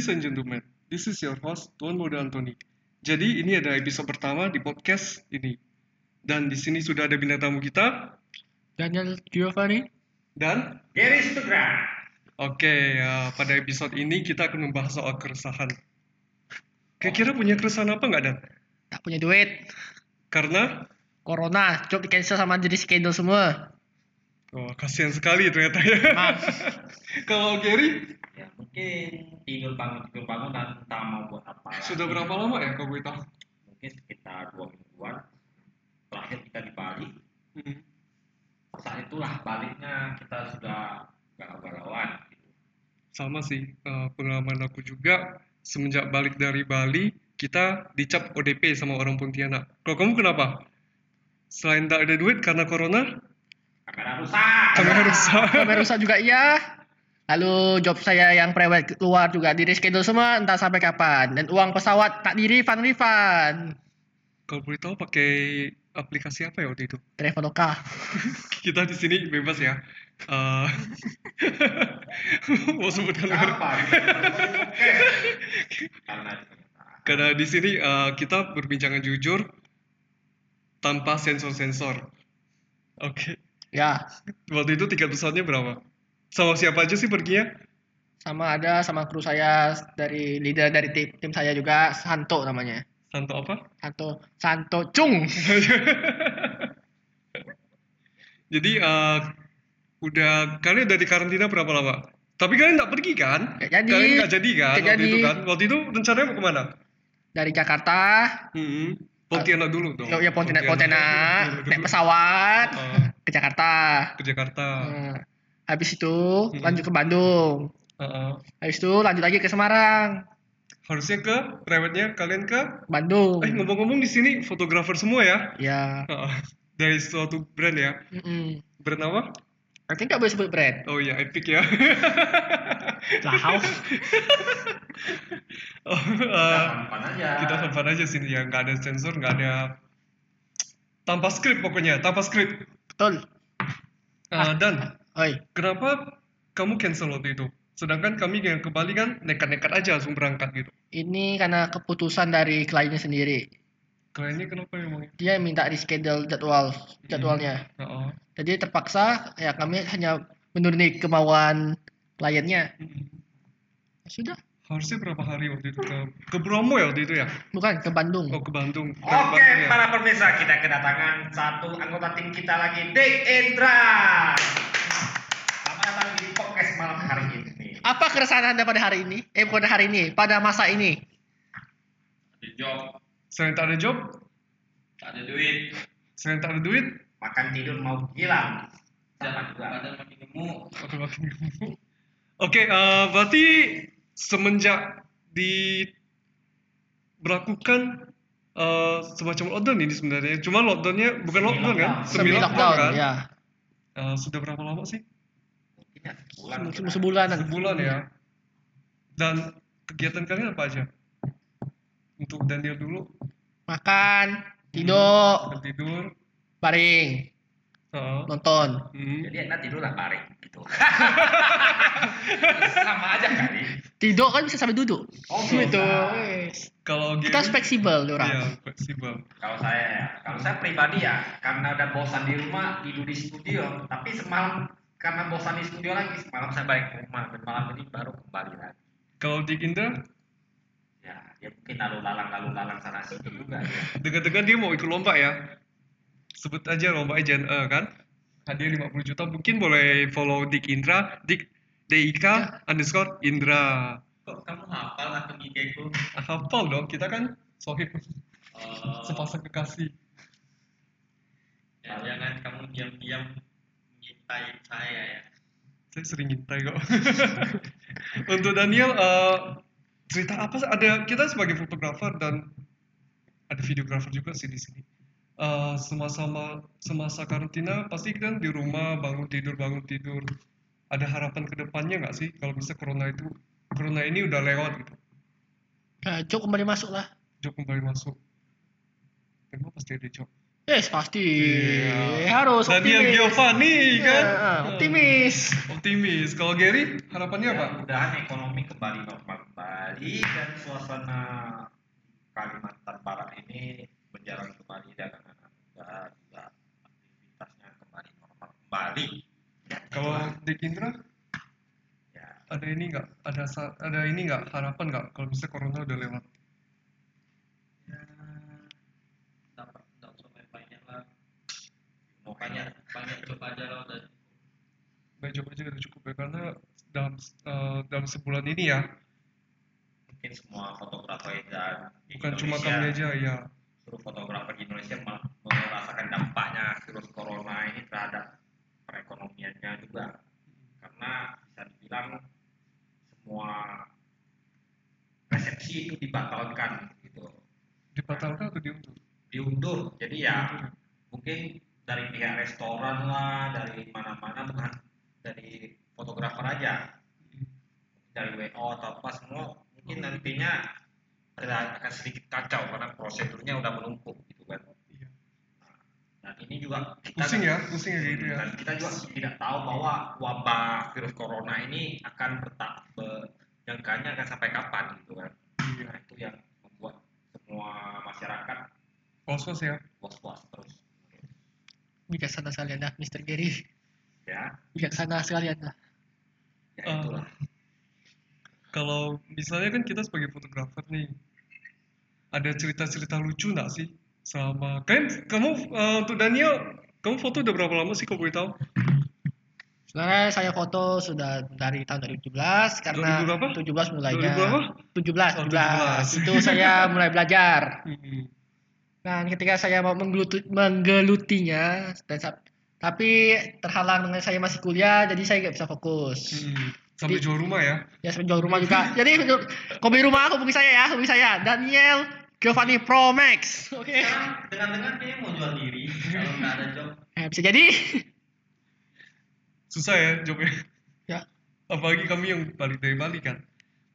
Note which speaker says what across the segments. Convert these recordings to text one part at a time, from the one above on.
Speaker 1: Ladies and gentlemen, this is your host Tuan Muda Anthony. Jadi ini adalah episode pertama di podcast ini. Dan di sini sudah ada bintang tamu kita
Speaker 2: Daniel Giovanni.
Speaker 1: dan
Speaker 3: Gary Stugra.
Speaker 1: oke uh, pada episode ini kita akan membahas soal keresahan. Kira-kira punya keresahan apa nggak Dan?
Speaker 2: Tak punya duit.
Speaker 1: Karena
Speaker 2: Corona, job di cancel sama jadi schedule semua.
Speaker 1: Oh, kasihan sekali ternyata ya.
Speaker 2: Maaf.
Speaker 1: Kalau Gary
Speaker 3: Ya mungkin tidur bangun tidur bangun dan tak mau buat apa. lagi.
Speaker 1: sudah berapa lama ya gue tahu?
Speaker 3: Mungkin sekitar dua mingguan. Terakhir kita di Bali.
Speaker 1: Hmm.
Speaker 3: Saat itulah baliknya kita sudah galau-galauan. Gitu.
Speaker 1: Sama sih uh, pengalaman aku juga semenjak balik dari Bali kita dicap ODP sama orang Pontianak. Kalau kamu kenapa? Selain tak ada duit karena corona,
Speaker 3: Kamera rusak.
Speaker 1: kamera rusak.
Speaker 2: Kamera rusak juga iya. Lalu job saya yang private keluar juga di reschedule semua entah sampai kapan. Dan uang pesawat tak di refund refund.
Speaker 1: Kalau boleh tahu pakai aplikasi apa ya waktu itu?
Speaker 2: Traveloka.
Speaker 1: Kita di sini bebas ya. Uh, mau sebutkan?
Speaker 3: Apa? Karena
Speaker 1: Karena di sini uh, kita berbincangan jujur tanpa sensor-sensor. Oke.
Speaker 2: Ya,
Speaker 1: Waktu itu tiket pesawatnya berapa? Sama siapa aja sih perginya?
Speaker 2: sama ada sama kru saya dari leader dari tim, tim saya juga Santo namanya.
Speaker 1: Santo apa?
Speaker 2: Santo Santo Chung.
Speaker 1: Jadi uh, udah kalian udah di karantina berapa lama? Tapi kalian nggak pergi kan?
Speaker 2: Nggak jadi.
Speaker 1: Kalian nggak jadi kan?
Speaker 2: Nggak
Speaker 1: waktu
Speaker 2: jadi.
Speaker 1: itu kan? Waktu itu rencananya mau ke mana?
Speaker 2: Dari Jakarta,
Speaker 1: Hmm. Pontianak dulu dong.
Speaker 2: ya Pontianak Pontianak, naik pesawat
Speaker 1: Oh,
Speaker 2: ke Jakarta.
Speaker 1: ke Jakarta.
Speaker 2: Nah, habis itu
Speaker 1: Hmm.
Speaker 2: lanjut ke Bandung.
Speaker 1: Heeh.
Speaker 2: Habis itu lanjut lagi ke Semarang,
Speaker 1: Harusnya ke private-nya kalian ke
Speaker 2: Bandung.
Speaker 1: Eh ngomong-ngomong di sini fotografer semua ya.
Speaker 2: Ya.
Speaker 1: Heeh. Dari suatu brand ya.
Speaker 2: Mm-mm.
Speaker 1: Brand apa?
Speaker 2: Nanti nggak boleh sebut brand.
Speaker 1: Oh iya, Epic ya.
Speaker 2: Lah,
Speaker 1: oh,
Speaker 3: kita
Speaker 1: eh,
Speaker 3: fun-fun aja.
Speaker 1: kita fun aja sini ya, nggak ada sensor, nggak ada tanpa skrip pokoknya, tanpa skrip.
Speaker 2: betul.
Speaker 1: Eh, dan
Speaker 2: Oi,
Speaker 1: kenapa kamu cancel waktu itu? Sedangkan kami yang ke Bali kan nekat-nekat aja langsung berangkat gitu.
Speaker 2: ini karena keputusan dari kliennya sendiri.
Speaker 1: Kliennya kenapa emang?
Speaker 2: Dia minta reschedule jadwal jadwalnya.
Speaker 1: Heeh.
Speaker 2: Jadi terpaksa ya kami hanya menuruni kemauan kliennya.
Speaker 1: Mm.
Speaker 2: Ya Sudah,
Speaker 1: Harusnya berapa hari waktu itu ke ke Bromo ya waktu itu ya?
Speaker 2: bukan ke Bandung.
Speaker 1: Oh ke Bandung.
Speaker 3: Oke,
Speaker 1: Bandung ya?
Speaker 3: para pemirsa, kita kedatangan satu anggota tim kita lagi, Dick Indra. Selamat datang di podcast malam hari ini.
Speaker 2: Apa keresahan Anda pada hari ini? Eh bukan hari ini, pada masa ini.
Speaker 3: Ada job,
Speaker 1: Selain tak ada job,
Speaker 3: tak ada duit,
Speaker 1: selain tak ada duit,
Speaker 3: makan tidur mau hilang. Sama juga. Badan makin gemuk.
Speaker 1: Makin gemuk. Oke, eh, berarti semenjak di berlakukan eh, semacam lockdown ini sebenarnya. Cuma lockdownnya bukan lockdown kan?
Speaker 3: lockdown.
Speaker 1: Semi lockdown kan?
Speaker 2: ya.
Speaker 1: Eh, sudah berapa lama sih?
Speaker 3: Mungkin ya, sebulan.
Speaker 2: Se- Sebulanan.
Speaker 1: Sebulan ya. Dan kegiatan kalian apa aja? Untuk Daniel dulu,
Speaker 2: Makan, tidur,
Speaker 1: Sambil tidur,
Speaker 2: baring,
Speaker 1: Heeh.
Speaker 2: nonton.
Speaker 1: Hmm.
Speaker 3: Jadi enak tidur lah baring gitu. Sama aja kali.
Speaker 2: Tidur kan bisa sambil duduk.
Speaker 3: Oh,
Speaker 2: gitu.
Speaker 1: Kalau
Speaker 2: Kita fleksibel
Speaker 1: Iya,
Speaker 2: orang.
Speaker 1: fleksibel.
Speaker 3: Kalau saya ya, kalau saya pribadi ya, karena udah bosan di rumah tidur di studio, tapi semalam karena bosan di studio lagi, semalam saya balik ke rumah dan malam ini baru kembali lagi.
Speaker 1: Kalau di Indra,
Speaker 3: Ya, ya mungkin lalu lalang lalu lalang sana situ juga. Ya.
Speaker 1: dengar-dengar dia mau ikut lomba ya. Sebut aja lomba JNE kan. Hadiah 50 juta. Mungkin boleh follow Dik Indra, Dik DIK underscore Indra.
Speaker 3: Kok kamu hafal akun IG ku?
Speaker 1: Hafal dong, kita kan sohib
Speaker 3: Oh,
Speaker 1: sepasang kekasih.
Speaker 3: ya, jangan kamu diam-diam mencintai saya ya.
Speaker 1: Saya sering ngintai kok. Untuk Daniel, eh, cerita apa sih? Ada kita sebagai fotografer dan ada videografer juga sih di sini. Eh, semasa semasa karantina pasti kan di rumah bangun tidur bangun tidur. Ada harapan ke depannya nggak sih kalau bisa corona itu corona ini udah lewat gitu.
Speaker 2: Nah, Jok kembali masuk lah.
Speaker 1: Job kembali masuk. Emang pasti ada job.
Speaker 2: Yes, pasti.
Speaker 1: Iya.
Speaker 2: Harus
Speaker 1: Daniel
Speaker 2: optimis.
Speaker 1: Giovanni kan.
Speaker 2: Ya, optimis.
Speaker 1: Optimis. Kalau Gary harapannya apa?
Speaker 3: Mudah-mudahan ekonomi kembali normal kembali dan suasana Kalimantan Barat ini berjalan kembali dan anak-anak muda juga aktivitasnya kembali normal kembali. Ya,
Speaker 1: Kalau di Indra
Speaker 3: ya,
Speaker 1: ada ini nggak? Ada ada ini nggak harapan nggak kalau bisa corona udah lewat?
Speaker 4: ya dapat sampai banyak lah
Speaker 3: mau
Speaker 4: banyak
Speaker 3: banyak
Speaker 4: banyak coba aja lah udah
Speaker 1: Baik coba aja udah cukup ya karena dalam eh, dalam sebulan ini ya bukan cuma kami aja ya
Speaker 3: seluruh fotografer di Indonesia ma- merasakan dampaknya virus corona ini terhadap perekonomiannya juga karena bisa dibilang semua resepsi itu dibatalkan gitu
Speaker 1: dibatalkan atau diundur?
Speaker 3: diundur jadi ya mungkin dari pihak restoran lah dari mana-mana bukan dari fotografer aja dari WO atau apa semua mungkin nantinya ada akan sedikit kacau karena prosedurnya udah menumpuk gitu kan
Speaker 1: Iya.
Speaker 3: dan ini juga kita
Speaker 1: Pusing ya, pusing ya gitu ya.
Speaker 3: dan kita juga tidak tahu bahwa wabah virus corona ini akan bertak be- jangkanya akan sampai kapan gitu kan
Speaker 1: Iya.
Speaker 3: nah itu yang membuat semua masyarakat
Speaker 1: Was-was ya.
Speaker 3: was-was terus
Speaker 2: Bijaksana sekali anda, Mr. Gary.
Speaker 3: ya
Speaker 2: Bijaksana sekali anda.
Speaker 3: ya itulah
Speaker 1: Kalau misalnya kan kita sebagai fotografer nih, ada cerita-cerita lucu nggak sih sama kan kamu eh, untuk Daniel kamu foto udah berapa lama sih kalau boleh tahu?
Speaker 2: Sebenarnya saya foto sudah dari tahun 2017 karena
Speaker 1: 2000 berapa?
Speaker 2: 17 mulainya.
Speaker 1: 2000 berapa?
Speaker 2: 17,
Speaker 1: Oh,
Speaker 2: 17.
Speaker 1: 17.
Speaker 2: Itu saya mulai belajar. Dan ketika saya mau menggelutinya dan tapi terhalang dengan saya masih kuliah jadi saya nggak bisa fokus.
Speaker 1: Hmm. Sampai
Speaker 2: Jadi-
Speaker 1: jual rumah ya?
Speaker 2: Ya sampai jual rumah juga. jadi hobi rumah hubungi saya ya, hubungi saya Daniel Giovanni Pro Max. Oke.
Speaker 4: sekarang dengan-dengan dia mau jual diri kalau nggak ada job
Speaker 2: Eh, bisa jadi.
Speaker 1: Susah ya jobnya.
Speaker 2: ya.
Speaker 1: Apalagi kami yang balik dari Bali kan,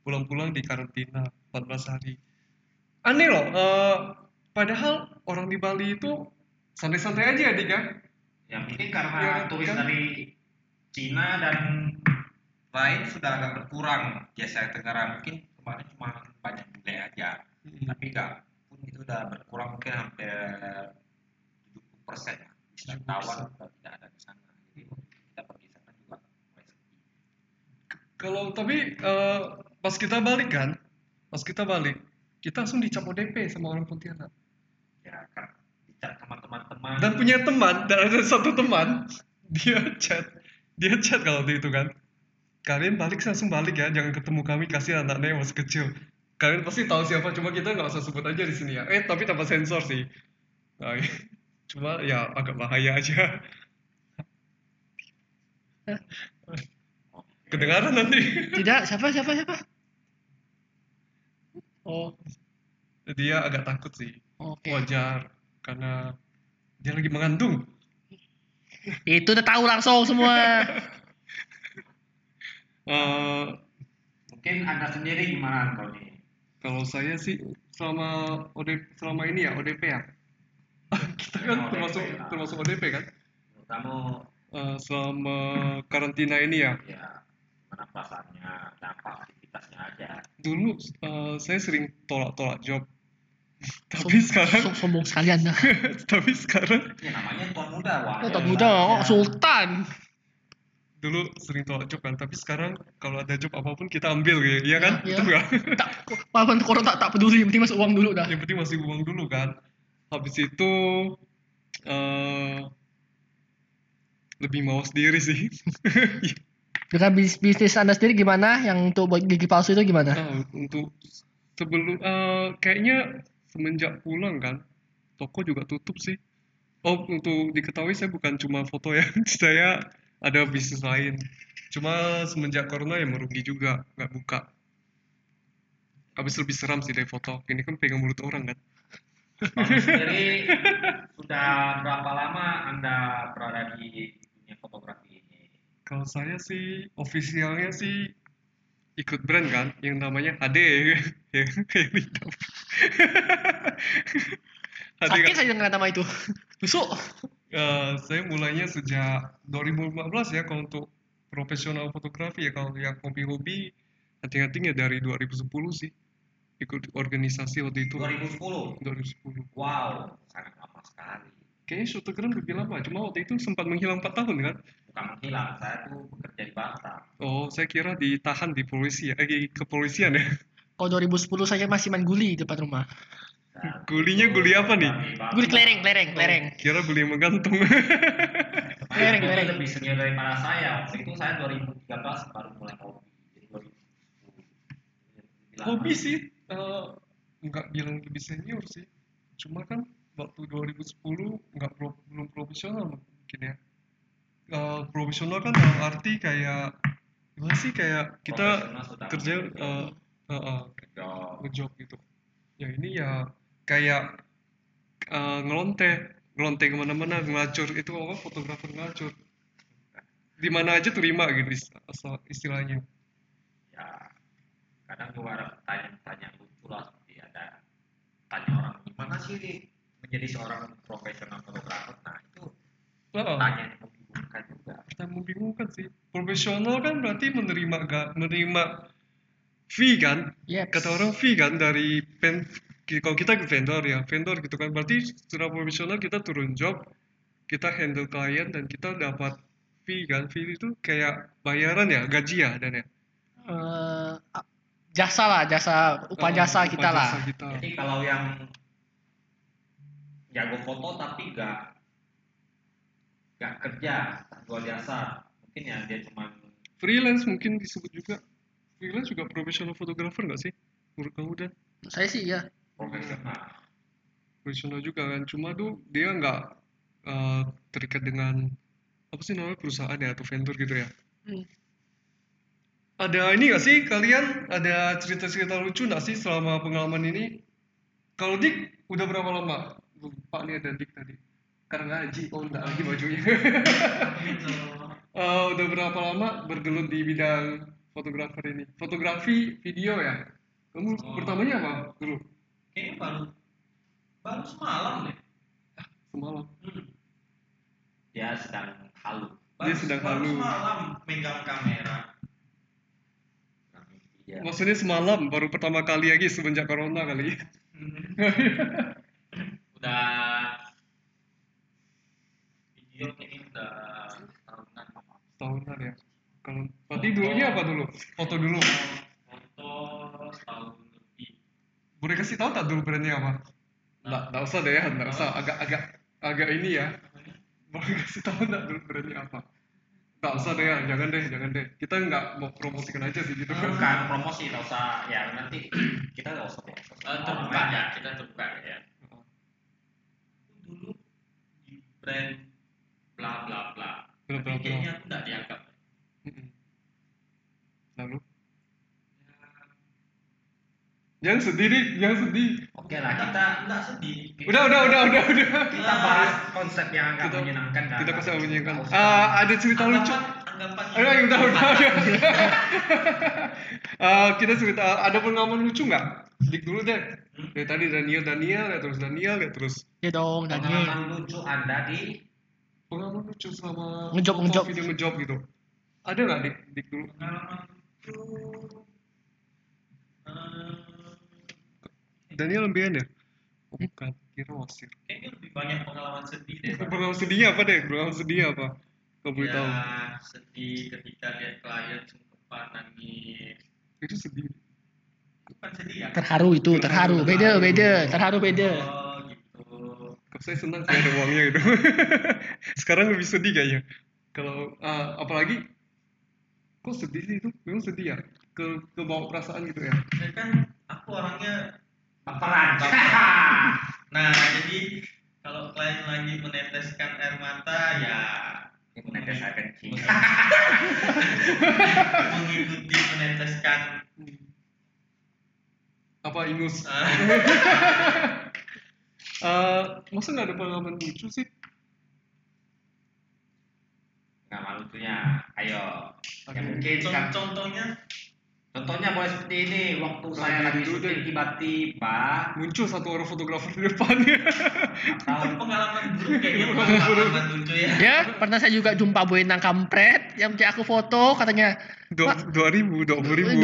Speaker 1: pulang-pulang di karantina 14 hari. Aneh loh, eh, padahal orang di Bali itu santai-santai aja ya, Dik ya?
Speaker 3: ya mungkin karena
Speaker 1: Ya,
Speaker 3: turis
Speaker 1: kan?
Speaker 3: dari Cina dan lain sudah agak berkurang di Asia Tenggara mungkin kemarin cuma banyak bule aja
Speaker 1: Hmm.
Speaker 3: tapi enggak pun itu udah berkurang mungkin hampir 70 persen ya wisatawan
Speaker 1: 70%.
Speaker 3: sudah tidak ada di sana jadi kita pergi sana juga mulai sepi
Speaker 1: Kalau tapi eh, pas kita balik kan, pas kita balik, kita langsung dicap ODP sama orang Pontianak.
Speaker 3: ya kan bicara sama teman-teman
Speaker 1: Dan punya teman, dan ada satu teman, dia chat, dia chat kalau itu kan. Kalian balik langsung balik ya, jangan ketemu kami, kasih anaknya yang masih kecil. Kalian pasti tahu siapa, cuma kita nggak usah sebut aja di sini ya. Eh, tapi tanpa sensor sih. Nah, cuma ya agak bahaya aja. Kedengaran nanti.
Speaker 2: Tidak, siapa siapa siapa? Oh,
Speaker 1: Dia agak takut sih.
Speaker 2: oke.
Speaker 1: Wajar, karena dia lagi mengandung.
Speaker 2: Itu udah tahu langsung semua.
Speaker 1: Eh,
Speaker 3: mungkin anda sendiri gimana Tony
Speaker 1: Kalau saya sih selama ODP selama ini ya ODP ya. Kita kan
Speaker 3: ODP,
Speaker 1: termasuk
Speaker 3: nah.
Speaker 1: termasuk ODP kan.
Speaker 3: kamu
Speaker 1: Eh, selama karantina ini ya.
Speaker 3: ya perasaannya dampak aktivitasnya aja
Speaker 1: Dulu eh, saya sering tolak-tolak job. Tapi
Speaker 2: Som-
Speaker 1: sekarang
Speaker 2: som- sombong sekali anda.
Speaker 1: tapi sekarang
Speaker 3: ya namanya tuan muda wah
Speaker 2: Oh, tak muda, oh, sultan.
Speaker 1: dulu sering tolak job kan, tapi sekarang kalau ada job apa pun kita ambil gitu. Iya kan?
Speaker 2: Ya,
Speaker 1: Betul
Speaker 2: ya.
Speaker 1: nggak?
Speaker 2: Tak, walaupun korang tak tak peduli, yang penting masuk uang dulu dah.
Speaker 1: Yang penting masih uang dulu kan. Habis itu eh lebih mau sendiri sih.
Speaker 2: Dengan bis- bisnis anda sendiri gimana? Yang untuk buat gigi palsu itu gimana?
Speaker 1: Nah, untuk sebelum eh, kayaknya semenjak pulang kan, toko juga tutup sih. Oh, untuk diketahui saya bukan cuma foto ya, saya ada bisnis lain. Cuma semenjak corona ya merugi juga, nggak buka. Habis lebih seram sih dari foto. Ini kan pegang mulut orang kan.
Speaker 3: Kamu sendiri sudah berapa lama anda berada di dunia fotografi
Speaker 1: Kalau saya sih ofisialnya sih ikut brand kan, yang namanya HD yang yang hitam. HD
Speaker 2: Sakit
Speaker 1: kan.
Speaker 2: saya dengar nama itu. Tusuk.
Speaker 1: Eh, saya mulainya sejak 2015 ya kalau untuk profesional fotografi ya kalau yang hobi-hobi hati-hatinya dari 2010 sih ikut organisasi waktu itu
Speaker 3: 2010
Speaker 1: 2010
Speaker 3: wow sangat lama sekali
Speaker 1: kayaknya shooter lebih lama cuma waktu itu sempat menghilang 4 tahun kan
Speaker 3: bukan menghilang saya tuh bekerja di Batam
Speaker 1: oh saya kira ditahan di polisi ya eh, di kepolisian ya
Speaker 2: Kalau 2010 saya masih main guli di depan rumah.
Speaker 3: Dan
Speaker 1: Gulinya guli apa nih?
Speaker 2: Guli kelereng, kelereng, kelereng.
Speaker 1: kira guli yang menggantung
Speaker 2: Kelereng,
Speaker 3: Itu
Speaker 2: kelereng.
Speaker 3: lebih senior daripada saya waktu itu saya 2013 baru mulai hobi jadi 2010 Lebih lama.
Speaker 1: hobi sih eh, nggak bilang lebih senior sih cuma kan waktu 2010 nggak pro- belum profesional mungkin ya. Eh, profesional kan dalam arti kayak gimana sih kayak kita kerja eh, eh, eh,
Speaker 3: job.
Speaker 1: ngejob gitu. Ya ini ya kayak eh, ngelonte ngelonte ke mana-mana ngelacur itu apa fotografer ngelacur. Di mana aja terima gitu asal istilahnya.
Speaker 3: Ya kadang ada pertanyaan-pertanyaan lucu lah seperti ada tanya orang gimana sih Ri, menjadi seorang profesional fotografer nah itu pertanyaan yang membingungkan juga.
Speaker 1: Kita membingungkan sih. Profesional kan berarti menerima ga, menerima fee kan?
Speaker 2: Yep.
Speaker 1: kata orang fee kan dari pen kalau kita ke vendor ya vendor gitu kan. Berarti secara profesional kita turun job kita handle klien dan kita dapat fee kan. Fee itu kayak bayaran ya gaji ya dan ya?
Speaker 2: Eh, jasa lah, jasa upah
Speaker 1: Oh,
Speaker 2: jasa
Speaker 1: upah
Speaker 2: kita lah.
Speaker 1: jasa kita.
Speaker 3: jadi kalau yang jago foto tapi gak gak kerja jual jasa. Mungkin ya dia cuma
Speaker 1: freelance mungkin disebut juga. Freelance juga profesional fotografer nggak sih? Menurut kamu dan?
Speaker 2: Saya sih ya.
Speaker 3: profesional
Speaker 1: profesional juga kan. Cuma tuh dia nggak eh, terikat dengan apa sih namanya perusahaan ya atau vendor gitu ya?
Speaker 2: Hmm.
Speaker 1: ada ini nggak sih kalian? Ada cerita-cerita lucu nggak sih selama pengalaman ini? Kalau Dik udah berapa lama lupa nih ada Dik tadi karena ngaji oh enggak lagi bajunya Eh, udah berapa lama bergelut di bidang fotografer ini fotografi video ya kamu
Speaker 4: Oh.
Speaker 1: pertamanya apa dulu
Speaker 4: Kayaknya baru baru semalam deh.
Speaker 1: semalam
Speaker 4: Hmm.
Speaker 3: dia sedang halu
Speaker 1: Dia
Speaker 4: Baru,
Speaker 1: sedang
Speaker 4: baru
Speaker 1: halu.
Speaker 4: semalam megang kamera.
Speaker 3: Iya.
Speaker 1: maksudnya semalam baru pertama kali lagi semenjak corona kali
Speaker 4: udah video kayaknya udah tahunan
Speaker 1: tahunan ya. Kalau berarti dulunya apa dulu? Foto dulu.
Speaker 4: Foto setahun lebih.
Speaker 1: Boleh kasih tahu tak dulu brandnya apa? Nggak nggak usah deh ya nggak usah. Agak agak agak ini ya. Boleh kasih tahu nggak dulu brandnya apa? Nggak usah deh ya jangan deh jangan deh. Kita nggak mau promosikan aja sih gitu kan?
Speaker 3: Bukan promosi nggak usah. Ya nanti kita nggak usah
Speaker 4: Eh, terbuka ya kita terbuka ya dulu brand bla bla bla.
Speaker 1: Bla, bla,
Speaker 4: tapi
Speaker 1: bla.
Speaker 4: kayaknya aku nggak dianggap.
Speaker 1: Lalu?
Speaker 4: Ya,
Speaker 1: jangan sedih nih jangan sedih.
Speaker 3: Oke lah kita
Speaker 4: nggak sedih.
Speaker 1: Udah udah udah udah udah.
Speaker 3: Kita bahas konsep yang agak
Speaker 1: Kita-
Speaker 3: menyenangkan
Speaker 1: kita kasih menyenangkan
Speaker 3: nggak usah-
Speaker 1: Ah, ada cerita lucu.
Speaker 4: anggapan anggapan
Speaker 1: udah, udah. Eh, kita cerita, ada pengalaman lucu nggak? Dik dulu deh.
Speaker 4: Hmm?
Speaker 1: Dari tadi Daniel, Daniel, ya terus Daniel, ya terus
Speaker 2: Ya dong, Daniel.
Speaker 3: pengalaman lucu anda di
Speaker 1: pengalaman lucu selama
Speaker 2: Ngejob, ngejob.
Speaker 1: video ngejob gitu. Ada nggak Dik? Dik dulu.
Speaker 4: pengalaman itu eh,
Speaker 1: Daniel ya? Oh, bukan, kira wasir.
Speaker 4: kayaknya lebih banyak pengalaman sedih deh.
Speaker 1: Pengalaman sedihnya apa deh? Pengalaman sedihnya apa? Kau boleh tahu?
Speaker 4: ya sedih ketika lihat klien sungkepan nangis
Speaker 1: Itu sedih.
Speaker 4: bukan sedih ya
Speaker 2: Terharu itu, terharu. Beda, beda. Terharu beda.
Speaker 4: oh gitu
Speaker 1: Kalau saya senang sih ada uangnya gitu. Sekarang lebih sedih kayaknya. Kalau ah, apalagi kok sedih sih itu? Memang sedih ya? Ke ke bawa perasaan gitu ya?
Speaker 4: ya kan aku orangnya
Speaker 3: baperan
Speaker 4: nah jadi kalau klien lagi meneteskan air mata ya
Speaker 3: menetes air kencing
Speaker 4: mengikuti meneteskan.
Speaker 1: Apa ingus? Eh, masa nggak ada pengalaman lucu sih?
Speaker 3: nggak lucunya ayo. Ya
Speaker 1: Oke.
Speaker 3: mungkin kan.
Speaker 4: Contohnya
Speaker 3: Contohnya boleh seperti ini, waktu saya
Speaker 1: Lagi
Speaker 3: syuting tiba-tiba
Speaker 1: Muncul satu orang fotografer di depannya.
Speaker 3: atau
Speaker 4: Itu pengalaman buruk kayaknya pengalaman lucu ya.
Speaker 2: Ya, pernah saya juga jumpa Bu Endang kampret yang cek aku foto katanya
Speaker 1: Dua dua ribu, dua puluh ribu.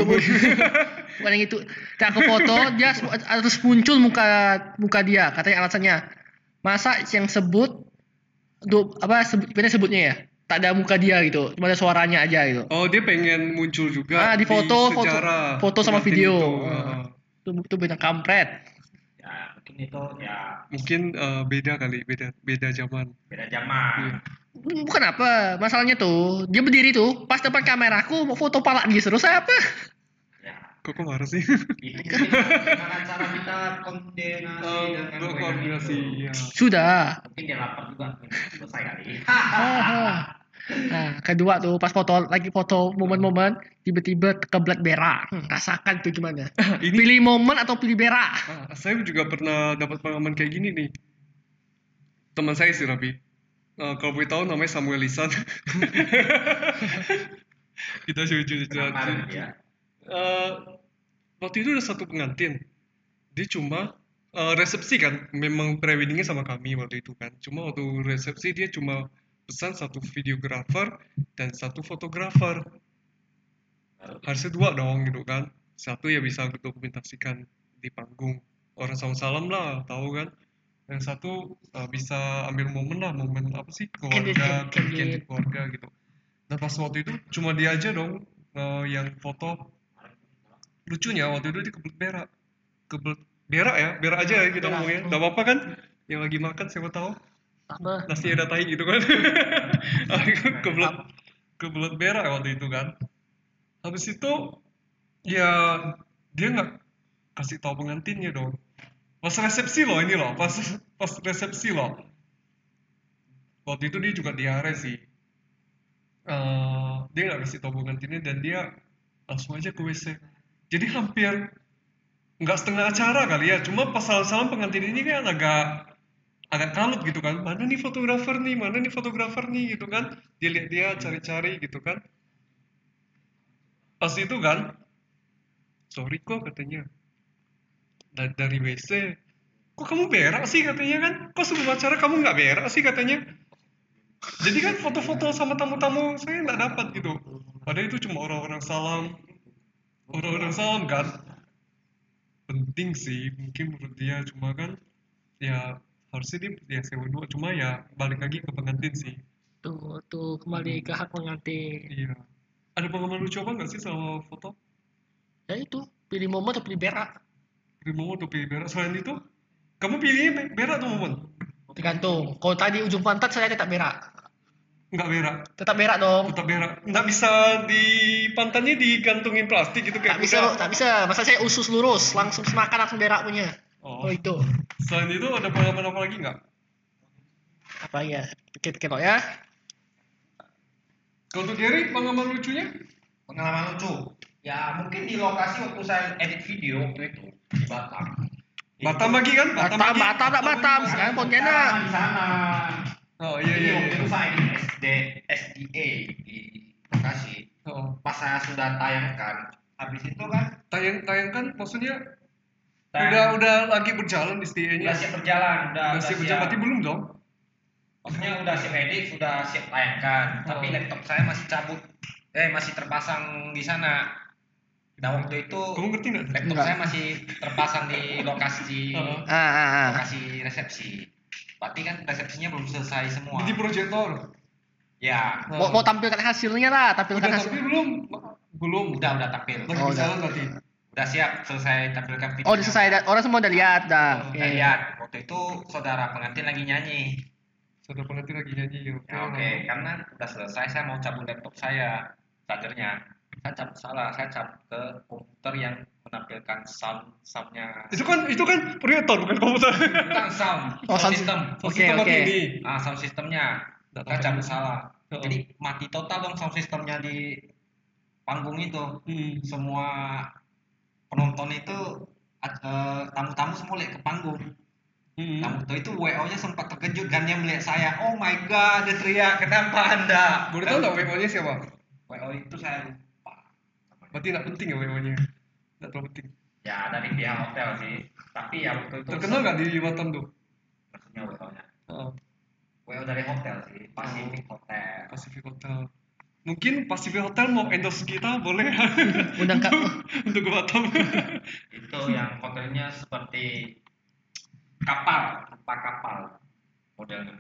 Speaker 2: bukan yang itu. Cek aku foto dia harus muncul muka muka dia katanya alasannya masa yang sebut du, apa sebut sebutnya ya tak ada muka dia gitu cuma ada suaranya aja gitu
Speaker 1: Oh dia pengen muncul juga
Speaker 2: Ah, di foto, foto-
Speaker 1: sejarah
Speaker 2: foto sama video.
Speaker 1: itu.
Speaker 2: Ah. itu itu beda kampret
Speaker 3: ya mungkin itu ya
Speaker 1: Mungkin eh, beda kali, beda beda zaman.
Speaker 3: beda zaman.
Speaker 1: Iya.
Speaker 2: Hmm, bukan apa masalahnya tuh dia berdiri tuh pas depan kameraku mau foto pala dia terus saya apa
Speaker 3: Ya,
Speaker 1: Kok kok marah sih?
Speaker 3: itu gimana cara kita koordinasi
Speaker 1: Oh,
Speaker 3: dengan WM
Speaker 1: koordinasi,
Speaker 3: itu.
Speaker 1: ya.
Speaker 2: sudah
Speaker 3: Mungkin dia lapar juga, selesai kali.
Speaker 2: Nah kedua tuh pas foto lagi foto momen-momen tiba-tiba kebelat berak Hmm, rasakan tuh gimana
Speaker 1: Ini
Speaker 2: pilih momen atau pilih berak
Speaker 1: ah, saya juga pernah dapat pengalaman kayak gini nih. Teman saya sih Rabi. Eh, kalau boleh tahu namanya Samuel Lisan. Kita
Speaker 3: Kemarin ya.
Speaker 1: Eh, waktu itu ada satu pengantin. Dia cuma eh, resepsi kan, memang preweddingnya sama kami waktu itu kan. Cuma waktu resepsi dia cuma pesan satu videografer dan satu fotografer. Harusnya dua dong gitu kan. Satu ya bisa dokumentasikan di panggung. Orang sama salam lah, tahu kan. Yang satu eh, bisa ambil momen lah, momen apa sih keluarga,
Speaker 2: candid
Speaker 1: keluarga gitu. Nah pas waktu itu cuma dia aja dong eh, yang foto lucunya waktu itu dia kebelet berak kebelet berak ya berak aja ya kita ngomongnya nggak apa-apa kan yang lagi makan siapa tahu
Speaker 2: apa?
Speaker 1: Nasi ada tai gitu kan. Kebelet kebelet berak waktu itu kan. Habis itu ya dia nggak kasih tahu pengantinnya dong. Pas resepsi loh ini loh pas pas resepsi loh. Waktu itu dia juga diare sih. Eh, dia nggak kasih tahu pengantinnya dan dia langsung aja ke WC jadi hampir nggak setengah acara kali ya. Cuma pas salam-salam pengantin ini kan agak agak kalut gitu kan. Mana nih fotografer nih? Mana nih fotografer nih? Gitu kan. Dia lihat dia cari-cari gitu kan. Pas itu kan sorry kok katanya. Da- dari WC kok kamu berak sih katanya kan? Kok sebelum acara kamu nggak berak sih katanya? Jadi kan foto-foto sama tamu-tamu saya nggak dapat gitu. Padahal itu cuma orang-orang salam. Orang-orang salam kan. Penting sih mungkin menurut dia. Cuma kan ya harusnya dia dia sewa dua cuma ya balik lagi ke pengantin sih.
Speaker 2: Tuh tuh kembali ke hak pengantin.
Speaker 1: Iya. Ada pengalaman lucu apa nggak sih sama foto?
Speaker 2: Ya itu pilih momen atau pilih berak
Speaker 1: pilih momen atau pilih berak selain itu kamu pilihnya be- berak atau momen
Speaker 2: tergantung. Kalau tadi ujung pantat saya tetap berak
Speaker 1: nggak berak
Speaker 2: tetap berak dong.
Speaker 1: Tetap berak nggak bisa di pantatnya digantungin plastik gitu
Speaker 2: tak
Speaker 1: kayak
Speaker 2: bisa
Speaker 1: kuda.
Speaker 2: tak bisa. Masa saya usus lurus langsung semakan langsung berak punya
Speaker 1: oh.
Speaker 2: oh itu
Speaker 1: selain itu ada pengalaman apa lagi nggak
Speaker 2: apa ya pikir-pikir kok ya
Speaker 1: kalau untuk Gary pengalaman lucunya
Speaker 3: Pengalaman lucu. Ya mungkin di lokasi waktu saya edit video waktu itu di Batam.
Speaker 1: Batam lagi kan
Speaker 2: Batam
Speaker 1: lagi.
Speaker 2: Batam tak Batam
Speaker 1: lagi.
Speaker 2: sekarang Pontianak
Speaker 3: Di sana.
Speaker 1: oh iya
Speaker 3: Jadi
Speaker 1: iya
Speaker 3: waktu
Speaker 1: iya
Speaker 3: itu saya di SD, SDA di lokasi.
Speaker 1: oh.
Speaker 3: Pas saya sudah tayangkan, habis itu kan
Speaker 1: tayang tayangkan maksudnya
Speaker 3: tayang-
Speaker 1: udah udah lagi berjalan STA-nya
Speaker 3: udah siap berjalan, udah,
Speaker 1: udah siap berjalan berarti belum dong
Speaker 3: Maksudnya udah siap edit, sudah siap tayangkan, tapi
Speaker 1: Oh.
Speaker 3: laptop saya masih cabut, eh masih terpasang di sana. Dan waktu itu
Speaker 1: kamu ngerti nggak
Speaker 3: laptop
Speaker 2: Enggak.
Speaker 3: saya masih terpasang di lokasi
Speaker 1: Heeh.
Speaker 2: ah ah ah
Speaker 3: lokasi resepsi. Berarti kan resepsinya belum selesai semua.
Speaker 1: di proyektor
Speaker 3: Ya,
Speaker 2: mau, mau tampilkan hasilnya lah tampilkan
Speaker 1: udah
Speaker 2: hasil
Speaker 1: tapi belum belum
Speaker 3: udah udah tampil.
Speaker 1: lagi
Speaker 2: Oh,
Speaker 1: berjalan berarti
Speaker 3: Udah siap selesai tampilkan video.
Speaker 2: oh udah selesai orang semua udah lihat dah
Speaker 1: Oh,
Speaker 3: Udah
Speaker 2: Oke.
Speaker 3: lihat, waktu itu saudara pengantin lagi nyanyi.
Speaker 1: sudah pengantin lagi nyanyi ya
Speaker 3: Ya, Oke, karena udah selesai saya mau cabut laptop saya, chargernya. Saya cabut salah, saya cabut ke komputer yang menampilkan sound soundnya.
Speaker 1: itu kan itu kan proyektor bukan komputer
Speaker 3: Bukan sound,
Speaker 2: Oh,
Speaker 3: sound system.
Speaker 2: Oke,
Speaker 1: Sistem
Speaker 2: oke.
Speaker 1: ini.
Speaker 3: Ah, sound systemnya. Saya cabut salah.
Speaker 1: Oh.
Speaker 3: Jadi mati total dong sound systemnya di panggung itu.
Speaker 1: Hmm.
Speaker 3: Semua penonton itu eh, tamu-tamu semua lihat ke panggung.
Speaker 1: Hmm.
Speaker 3: Tamu itu WO-nya sempat terkejut kan dia melihat saya. Oh my god, dia teriak, kenapa anda?
Speaker 1: boleh tahu nggak WO nya siapa
Speaker 3: WO itu saya lupa.
Speaker 1: Berarti nggak penting ya WO-nya? Nggak terlalu penting.
Speaker 3: ya dari pihak hotel sih tapi ya waktu itu
Speaker 1: Terkenal nggak di Batam tuh?
Speaker 3: maksudnya WO-nya
Speaker 1: Heeh,
Speaker 3: WO dari hotel sih Pacific Hotel
Speaker 1: Pacific Hotel. Mungkin Pacific Hotel mau endorse kita boleh
Speaker 2: Undang Kak.
Speaker 1: untuk ke Batam.
Speaker 3: itu yang hotelnya seperti kapal rupa kapal modelnya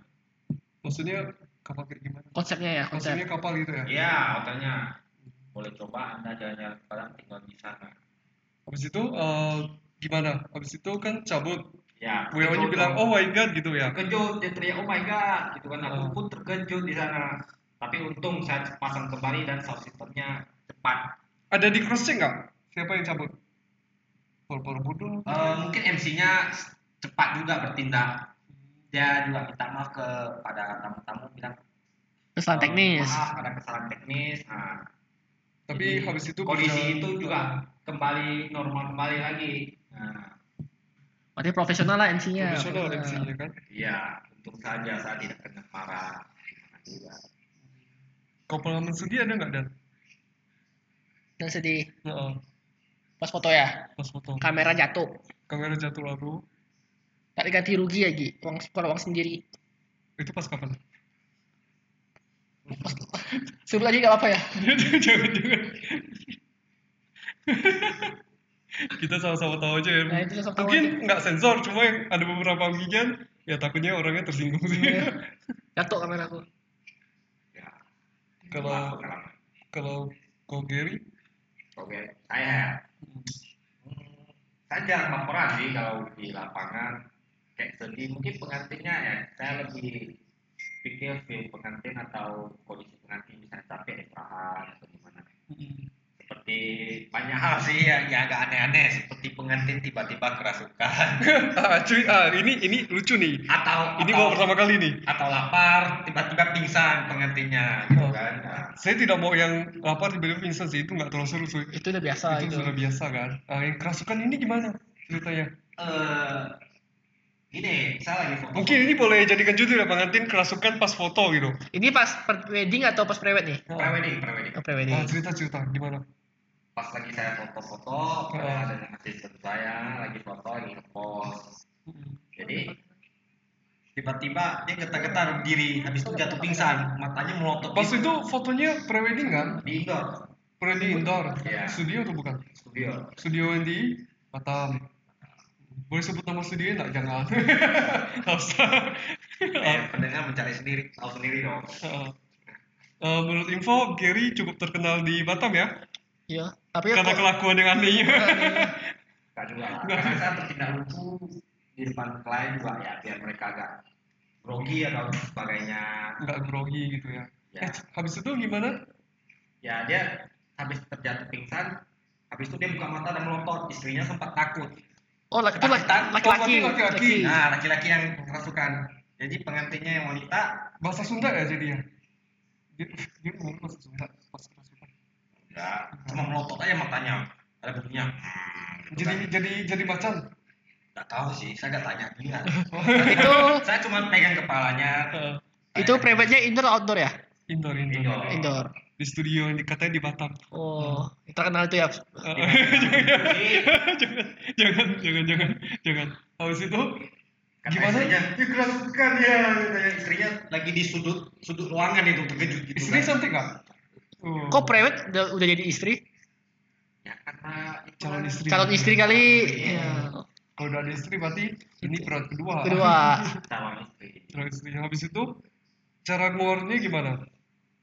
Speaker 1: Maksudnya kapal kayak gimana?
Speaker 2: Konsepnya ya, konsep.
Speaker 1: Maksudnya kapal gitu ya?
Speaker 3: iya hotelnya boleh coba anda jalan-jalan ke Padang tinggal di sana
Speaker 1: Habis itu eh, gimana? Habis itu kan cabut.
Speaker 3: ya
Speaker 1: WO-nya
Speaker 3: terkejut
Speaker 1: bilang, oh my god gitu ya.
Speaker 3: terkejut dia teriak oh my god gitu kan aku
Speaker 1: Oh.
Speaker 3: pun terkejut di sana tapi untung saya pasang kembali dan sound systemnya cepat
Speaker 1: Ada di cross check nggak? Siapa yang cabut? Pol-pol bodoh.
Speaker 3: Eh, mungkin MC-nya cepat juga bertindak dia juga minta maaf kepada tamu-tamu bilang
Speaker 2: Kesalahan
Speaker 3: "Eh,
Speaker 2: teknis.
Speaker 3: maaf ada kesalahan teknis nah,
Speaker 1: Tapi
Speaker 3: jadi
Speaker 1: habis itu
Speaker 3: kondisi
Speaker 1: bisa-
Speaker 3: itu juga kembali normal kembali lagi nah
Speaker 2: Berarti profesional lah MC-nya.
Speaker 1: profesional MC-nya kan.
Speaker 3: iya untung saja saya tidak kena marah Gimana juga
Speaker 1: Kau pengalaman sedih ada nggak dan?
Speaker 2: Dan sedih.
Speaker 1: Heeh,
Speaker 2: Pas foto ya,
Speaker 1: pas foto.
Speaker 2: kamera jatuh.
Speaker 1: Kamera jatuh lalu.
Speaker 2: Tak diganti rugi lagi, uang kalau uang sendiri.
Speaker 1: Itu pas kapan?
Speaker 2: Pas, sebelum lagi nggak apa-apa ya.
Speaker 1: jangan jangan. Kita sama-sama tahu aja ya.
Speaker 2: Nah, itu tahu
Speaker 1: Mungkin nggak sensor, cuma yang ada beberapa bagian ya takutnya orangnya tersinggung sih.
Speaker 2: Iya. Jatuh kameraku.
Speaker 3: ya
Speaker 1: Kalau-. Kalau kau Gary,
Speaker 3: oke saya. Hmm, saya jarang laporan sih kalau di lapangan. Kayak sedih mungkin pengantinnya ya. Saya lebih pikir feel pengantin atau kondisi pengantin misalnya capek istirahat atau gimana seperti banyak hal sih yang, yang agak aneh-aneh seperti pengantin tiba-tiba kerasukan
Speaker 1: ah cuy, ah ini ini lucu nih.
Speaker 3: atau
Speaker 1: Ini
Speaker 3: atau,
Speaker 1: baru pertama kali nih.
Speaker 3: atau lapar tiba-tiba pingsan pengantinnya gitu
Speaker 1: Oh.
Speaker 3: kan Nah,
Speaker 1: Saya tidak mau yang lapar tiba-tiba pingsan sih, itu nggak terlalu seru cuy.
Speaker 2: Itu udah biasa
Speaker 1: itu
Speaker 2: itu.
Speaker 1: sudah biasa kan. Ah, yang kerasukan ini gimana ceritanya?
Speaker 3: eh gini saya lagi foto
Speaker 1: Mungkin ini boleh jadikan judul ya pengantin kerasukan pas foto gitu.
Speaker 2: Ini pas wedding atau pas prewed nih?
Speaker 3: prewedding prewedding
Speaker 2: Oh, prewedding.
Speaker 1: Ah, cerita cerita gimana?
Speaker 3: Pas lagi saya foto-foto ada dengan asisten saya lagi foto lagi ngepost jadi tiba-tiba dia getar-getar berdiri habis itu jatuh pingsan matanya melotot
Speaker 1: Pas
Speaker 3: gitu.
Speaker 1: itu fotonya prewedding kan?
Speaker 3: di indoor
Speaker 1: Prewedding indoor.
Speaker 3: Iya.
Speaker 1: Studio atau bukan?
Speaker 3: studio
Speaker 1: Studio yang di Batam. Boleh sebut nama studio nggak? Jangan. Nggak usah.
Speaker 3: eh, pendengar mencari sendiri tahu sendiri dong.
Speaker 1: Eh, menurut info, Gary cukup terkenal di Batam ya?
Speaker 2: Iya. Tapi ya
Speaker 1: Karena
Speaker 2: kok-
Speaker 1: kelakuan yang anehnya.
Speaker 3: Enggak juga karena saya bertindak lucu di depan klien juga ya biar mereka agak grogi atau sebagainya
Speaker 1: Nggak grogi gitu ya.
Speaker 3: ya
Speaker 1: Eh, habis itu gimana?
Speaker 3: ya dia habis terjatuh pingsan habis itu dia buka mata dan melompat istrinya sempat takut
Speaker 2: Oh, laki- laki-laki.
Speaker 1: Oh, laki-laki.
Speaker 3: nah laki-laki yang kerasukan jadi pengantinnya yang wanita
Speaker 1: Bahasa Sunda ya jadinya? Dia, dia ngomong bahasa Sunda.
Speaker 3: Enggak cuma melotot aja matanya ada bunyinya hmm, gitu
Speaker 1: Jadi
Speaker 3: kan.
Speaker 1: jadi jadi macan.
Speaker 3: nggak tahu sih saya nggak tanya dia
Speaker 2: Itu
Speaker 3: saya cuma pegang kepalanya
Speaker 1: Eh,
Speaker 2: itu prewednya indoor atau outdoor ya?
Speaker 1: indoor, indoor.
Speaker 3: Indoor.
Speaker 2: Indoor.
Speaker 1: Di studio yang dikatanya di Batam.
Speaker 2: Oh, terkenal itu ya.
Speaker 1: Eh,
Speaker 3: Jadi,
Speaker 1: jangan, jangan, jangan, jangan. Habis itu
Speaker 3: kata
Speaker 1: Gimana?
Speaker 3: istrinya dia kerasukan ya istrinya lagi di sudut sudut ruangan itu terkejut gitu
Speaker 1: istri
Speaker 3: kan.
Speaker 1: cantik nggak? Oh.
Speaker 2: Kok prewed udah, udah jadi istri?
Speaker 3: ya karena
Speaker 1: Calon istri.
Speaker 2: Calon istri kali. Ya.
Speaker 1: Kalau udah ada istri berarti ini peran kedua.
Speaker 2: Kedua.
Speaker 3: calon istri
Speaker 1: Calon istri. Habis itu cara ngeluarnya gimana?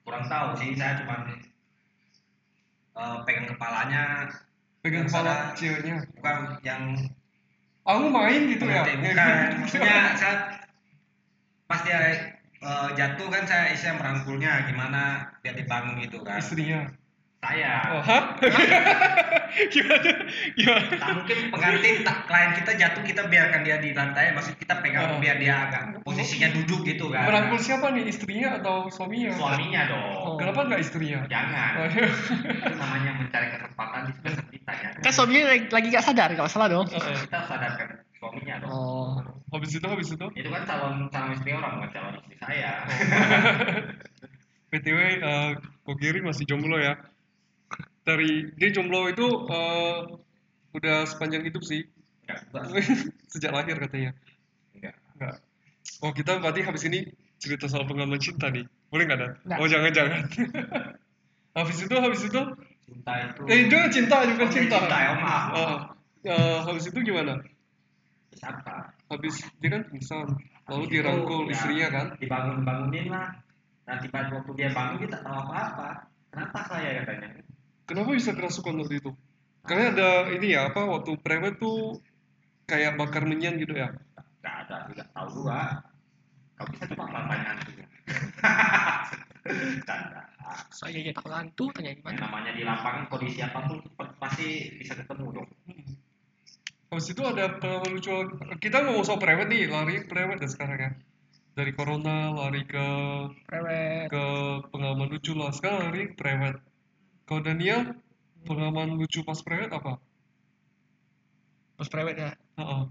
Speaker 3: kurang tahu sih saya cuma eh, pegang kepalanya
Speaker 1: Pegang kepala ceweknya.
Speaker 3: bukan yang
Speaker 1: Aku main gitu ya?
Speaker 3: bukan maksudnya saya pas dia eh, jatuh kan saya saya merangkulnya gimana biar dibangun gitu kan
Speaker 1: Istrinya.
Speaker 3: saya
Speaker 1: Oh, hah? gimana? Gimana?
Speaker 3: tak mungkin pengantin tak klien kita jatuh kita biarkan dia di lantai maksud kita pegang
Speaker 1: Oh.
Speaker 3: biar dia agak posisinya duduk gitu kan
Speaker 1: Merangkul siapa nih? Istrinya atau suaminya?
Speaker 3: suaminya dong
Speaker 1: Kenapa nggak istrinya?
Speaker 3: jangan
Speaker 1: Oh,
Speaker 3: itu namanya mencari kesempatan di sebelah kita ya
Speaker 2: Kan suaminya lagi, gak sadar kalau salah dong.
Speaker 1: Heeh.
Speaker 3: kita sadarkan suaminya dong.
Speaker 2: Oh.
Speaker 1: Habis itu, habis itu.
Speaker 3: itu kan calon calon istri orang bukan calon istri saya.
Speaker 1: PTW, eh Kok Giri masih jomblo ya. dari dia jomblo itu eh, udah sepanjang hidup sih.
Speaker 3: Enggak juga
Speaker 1: sejak lahir katanya.
Speaker 3: Enggak
Speaker 1: enggak. Oh kita berarti habis ini cerita soal pengalaman cinta nih. Boleh nggak dan?
Speaker 2: Nggak.
Speaker 1: oh jangan jangan. Habis itu habis itu?
Speaker 3: Cinta itu.
Speaker 1: Eh itu cinta juga
Speaker 3: Oh,
Speaker 1: cinta.
Speaker 3: cinta, ya, maaf.
Speaker 1: Eh, eh, habis itu gimana
Speaker 3: siapa?
Speaker 1: Habis dia kan pingsan lalu
Speaker 3: Habis
Speaker 1: dirangkul
Speaker 3: itu, ya,
Speaker 1: istrinya kan?
Speaker 3: dibangun bangunin lah nanti pada waktu dia bangun dia tak tahu apa apa kenapa saya katanya?
Speaker 1: Kenapa bisa kerasukan waktu itu? Karena ada ini ya apa waktu prewed tuh kayak bakar menyan gitu ya?
Speaker 3: Nggak ada tidak tahu juga. Kau bisa coba tanya hantunya Canda.
Speaker 2: Saya jadi takut hantu tanya gimana.
Speaker 3: namanya di lapangan kondisi apa pun pasti bisa ketemu dong
Speaker 1: Habis itu ada pengalaman lucu kita ngomong soal prewed nih lari prewed dan sekarang ya dari corona lari ke
Speaker 2: Prewed.
Speaker 1: ke pengalaman lucu lah sekarang lari ke prewed kalau Daniel pengalaman lucu pas prewed apa
Speaker 2: Terus prewed ya.
Speaker 1: Heeh.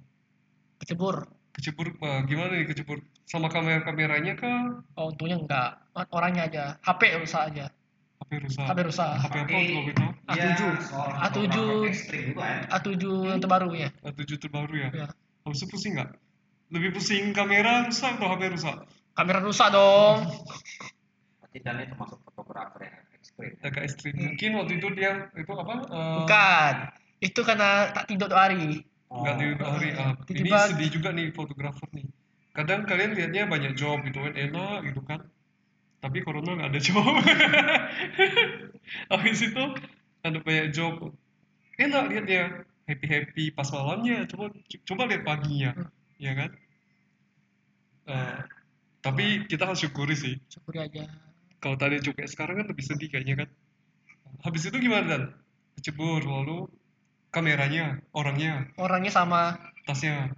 Speaker 2: Kecebur.
Speaker 1: kecebur eh, gimana nih kecebur sama kamera kameranya kah
Speaker 2: Oh untungnya enggak. Orangnya aja. HP rusak aja.
Speaker 1: HP rusak
Speaker 2: HP rusak.
Speaker 1: HP apa kalau gitu
Speaker 3: Dia
Speaker 2: A7.
Speaker 3: seorang
Speaker 2: A7.
Speaker 3: fotografer ekstrim juga ya
Speaker 2: A7 yang terbaru ya.
Speaker 1: A7 terbaru ya
Speaker 2: Ya.
Speaker 1: habis itu pusing nggak lebih pusing kamera rusak atau HP rusak
Speaker 2: Kamera rusak dong.
Speaker 3: itu termasuk fotografer yang ekstrim
Speaker 1: agak ekstrim mungkin waktu itu dia itu apa eh,
Speaker 2: Bukan. Itu karena tak tidur dua hari.
Speaker 1: nggak di hari ah. ini sedih juga nih fotografer nih kadang kalian lihatnya banyak job gitu kan enak gitu kan tapi corona nggak ada job. Habis itu ada banyak job. Enak lihatnya happy happy pas malamnya. Coba coba lihat paginya ya kan? Eh, tapi kita harus syukuri sih.
Speaker 2: Syukuri aja.
Speaker 1: kalau tadi cukup sekarang kan lebih sedih kayaknya kan? Habis itu gimana dan? Kecebur lalu kameranya orangnya?
Speaker 2: Orangnya sama.
Speaker 1: Tasnya?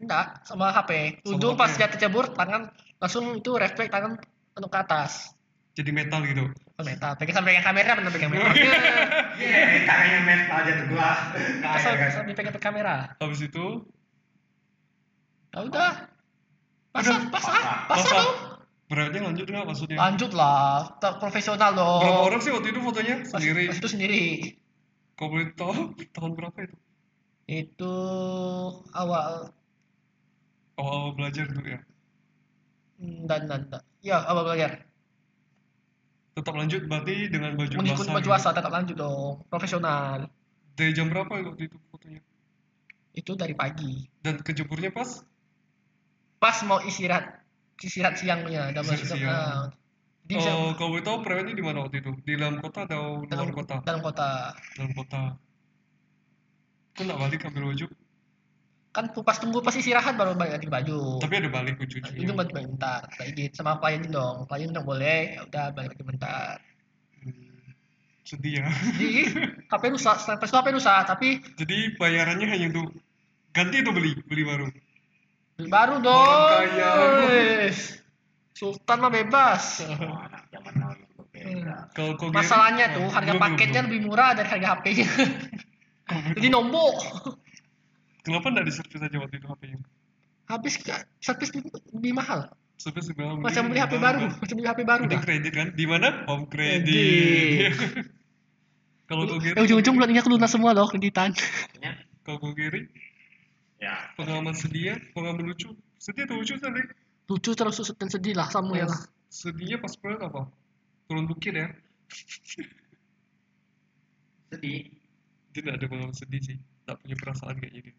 Speaker 2: Enggak sama HP. Ujung pas
Speaker 1: ya?
Speaker 2: dia tercebur tangan langsung itu refleks tangan untuk ke atas.
Speaker 1: jadi metal gitu
Speaker 2: Oh, metal. Pegang sampai pegang kamera benar pegang metal.
Speaker 3: Iya, tangannya mental aja tuh gua. Nggak ada,
Speaker 2: Asal
Speaker 3: kan?
Speaker 2: asal dipegang ke kamera.
Speaker 1: habis itu
Speaker 2: Ya udah. Pasang. pasang
Speaker 3: Pasang.
Speaker 2: dong.
Speaker 1: beratnya lanjut nggak maksudnya
Speaker 2: Lanjut lah, tak profesional dong.
Speaker 1: berapa orang sih waktu itu fotonya sendiri
Speaker 2: pas itu sendiri.
Speaker 1: kau boleh tahu tahun berapa itu
Speaker 2: Itu awal
Speaker 1: awal belajar tuh ya
Speaker 2: hmm, dan dan dan. Ya awal belajar.
Speaker 1: tetap lanjut berarti dengan baju
Speaker 2: Mengikuti
Speaker 1: basah
Speaker 2: baju
Speaker 1: gitu.
Speaker 2: asal tetap lanjut dong. Profesional.
Speaker 1: dari jam berapa waktu itu fotonya
Speaker 2: Itu dari pagi.
Speaker 1: dan kejeburnya pas
Speaker 2: Pas mau istirahat, istirahat siangnya, udah
Speaker 1: Istirahat
Speaker 2: masuk
Speaker 1: siang.
Speaker 2: bisa
Speaker 1: oh, kau boleh tahu prewednya di mana waktu itu di dalam kota atau
Speaker 2: dalam
Speaker 1: luar kota
Speaker 2: Dalam kota.
Speaker 1: dalam kota kau nggak balik ambil baju
Speaker 2: Kan pas tunggu pas istirahat baru balik ganti baju.
Speaker 1: tapi ada balik baju cuci
Speaker 2: Itu balik bentar. Izin sama klien dong. Klien udah boleh, ya udah balik lagi bentar.
Speaker 1: Hmm, sedih ya
Speaker 2: Jadi HP rusak, sampai itu HP rusak, tapi
Speaker 1: jadi bayarannya hanya untuk ganti atau beli beli baru
Speaker 2: beli baru dong.
Speaker 1: Kaya.
Speaker 2: Sultan mah bebas.
Speaker 3: Itu berbeda.
Speaker 1: kalau kau Gary-
Speaker 2: Masalahnya tuh harga
Speaker 1: belum, belum,
Speaker 2: paketnya lebih murah dari harga HP-nya. Jadi nombok.
Speaker 1: Kenapa nggak diservis aja waktu itu HP-nya
Speaker 2: Habis servis lebih, lebih mahal.
Speaker 1: servis sebenarnya
Speaker 2: Macam beli HP baru, macam beli HP baru.
Speaker 1: Udah
Speaker 2: dah.
Speaker 1: kredit kan? Di mana? Home
Speaker 2: Kredit.
Speaker 1: credit kalau kau
Speaker 2: Eh,
Speaker 1: Gary
Speaker 2: ujung-ujung bulannya kelunas semua loh kreditan.
Speaker 3: Maksudnya,
Speaker 1: kalau kau Gary?
Speaker 3: Ya.
Speaker 1: Pengalaman sedih ya pengalaman lucu? Sedih atau lucu tadi
Speaker 2: Lucu terus dan sedih lah sama ya. Lah.
Speaker 1: sedihnya pas perut apa? Turun bukit ya?
Speaker 3: Sedih.
Speaker 1: dia nggak ada pengalaman sedih sih. Tak punya perasaan kayaknya dia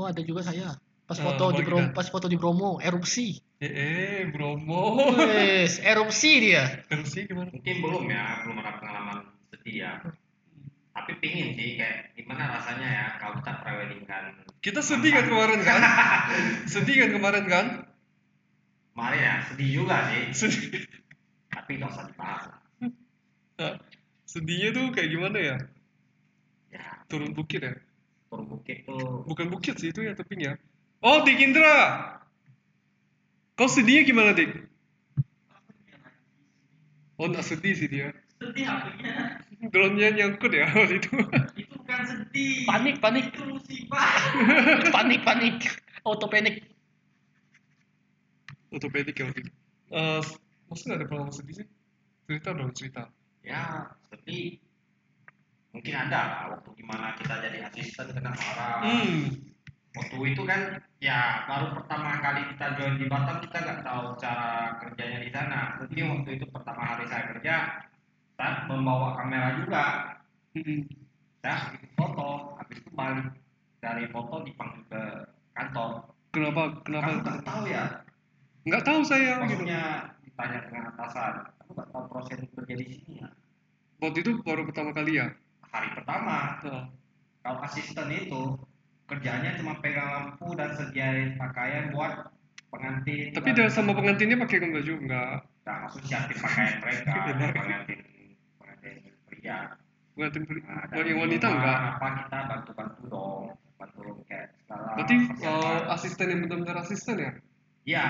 Speaker 2: Oh ada juga saya. Pas
Speaker 1: Eh,
Speaker 2: foto di Bromo, pas foto di Bromo, erupsi.
Speaker 1: eh eh Bromo
Speaker 2: Wes, erupsi dia.
Speaker 1: terus sih gimana
Speaker 3: Mungkin belum ya, belum ada pengalaman sedih ya. Tapi pingin sih kayak gimana rasanya ya kalau kita prewedding kan.
Speaker 1: kita sedih kan kemarin kan sedih kan kemarin kan
Speaker 3: Kemarin ya sedih juga sih.
Speaker 1: sedih
Speaker 3: Tapi nggak usah dibahas.
Speaker 1: Nah, sedihnya tuh kayak gimana ya
Speaker 3: Ya,
Speaker 1: turun bukit ya
Speaker 3: bukit tuh.
Speaker 1: Bukan bukit sih itu ya tebing ya. Oh Dik Indra! Kau sedihnya gimana Dik? Oh nggak sedih sih dia.
Speaker 4: Sedih HP-nya
Speaker 1: drone-nya nyangkut ya waktu itu.
Speaker 4: Itu bukan sedih.
Speaker 2: Panik, panik.
Speaker 4: itu musibah.
Speaker 2: Panik, panik. Auto panik.
Speaker 1: ortopedik ya waktu itu. Eh, masa nggak ada pengalaman sedih sih? Cerita dong cerita.
Speaker 3: Ya sedih mungkin ada lah waktu gimana kita jadi asisten kena marah
Speaker 1: Hmm.
Speaker 3: waktu itu kan ya baru pertama kali kita join di Batam kita nggak tahu cara kerjanya di sana mungkin waktu itu pertama hari saya kerja saya membawa kamera juga
Speaker 1: Hmm.
Speaker 3: saya ikut foto habis itu balik dari foto dipanggil ke kantor
Speaker 1: Kenapa?
Speaker 3: kamu
Speaker 1: Kenapa?
Speaker 3: nggak tahu ya
Speaker 1: Nggak tahu saya gitu.
Speaker 3: maksudnya ditanya dengan atasan kamu nggak tahu proses kerja di sini ya
Speaker 1: Waktu itu baru pertama kali ya.
Speaker 3: Hari pertama
Speaker 1: Nah,
Speaker 3: kalau asisten itu kerjanya cuma pegang lampu dan sediain pakaian buat pengantin
Speaker 1: Tapi
Speaker 3: dan-
Speaker 1: sama pengantinnya pakai baju enggak?
Speaker 3: Nah, maksud siapin pakaian mereka pengantin pengantin pria
Speaker 1: Pengantin pri-
Speaker 3: nah, dari
Speaker 1: yang wanita
Speaker 3: rumah,
Speaker 1: enggak?
Speaker 3: apa kita bantu bantu dong bantu kayak segala
Speaker 1: Berarti uh, asisten yang benar-benar asisten ya?
Speaker 3: Iya,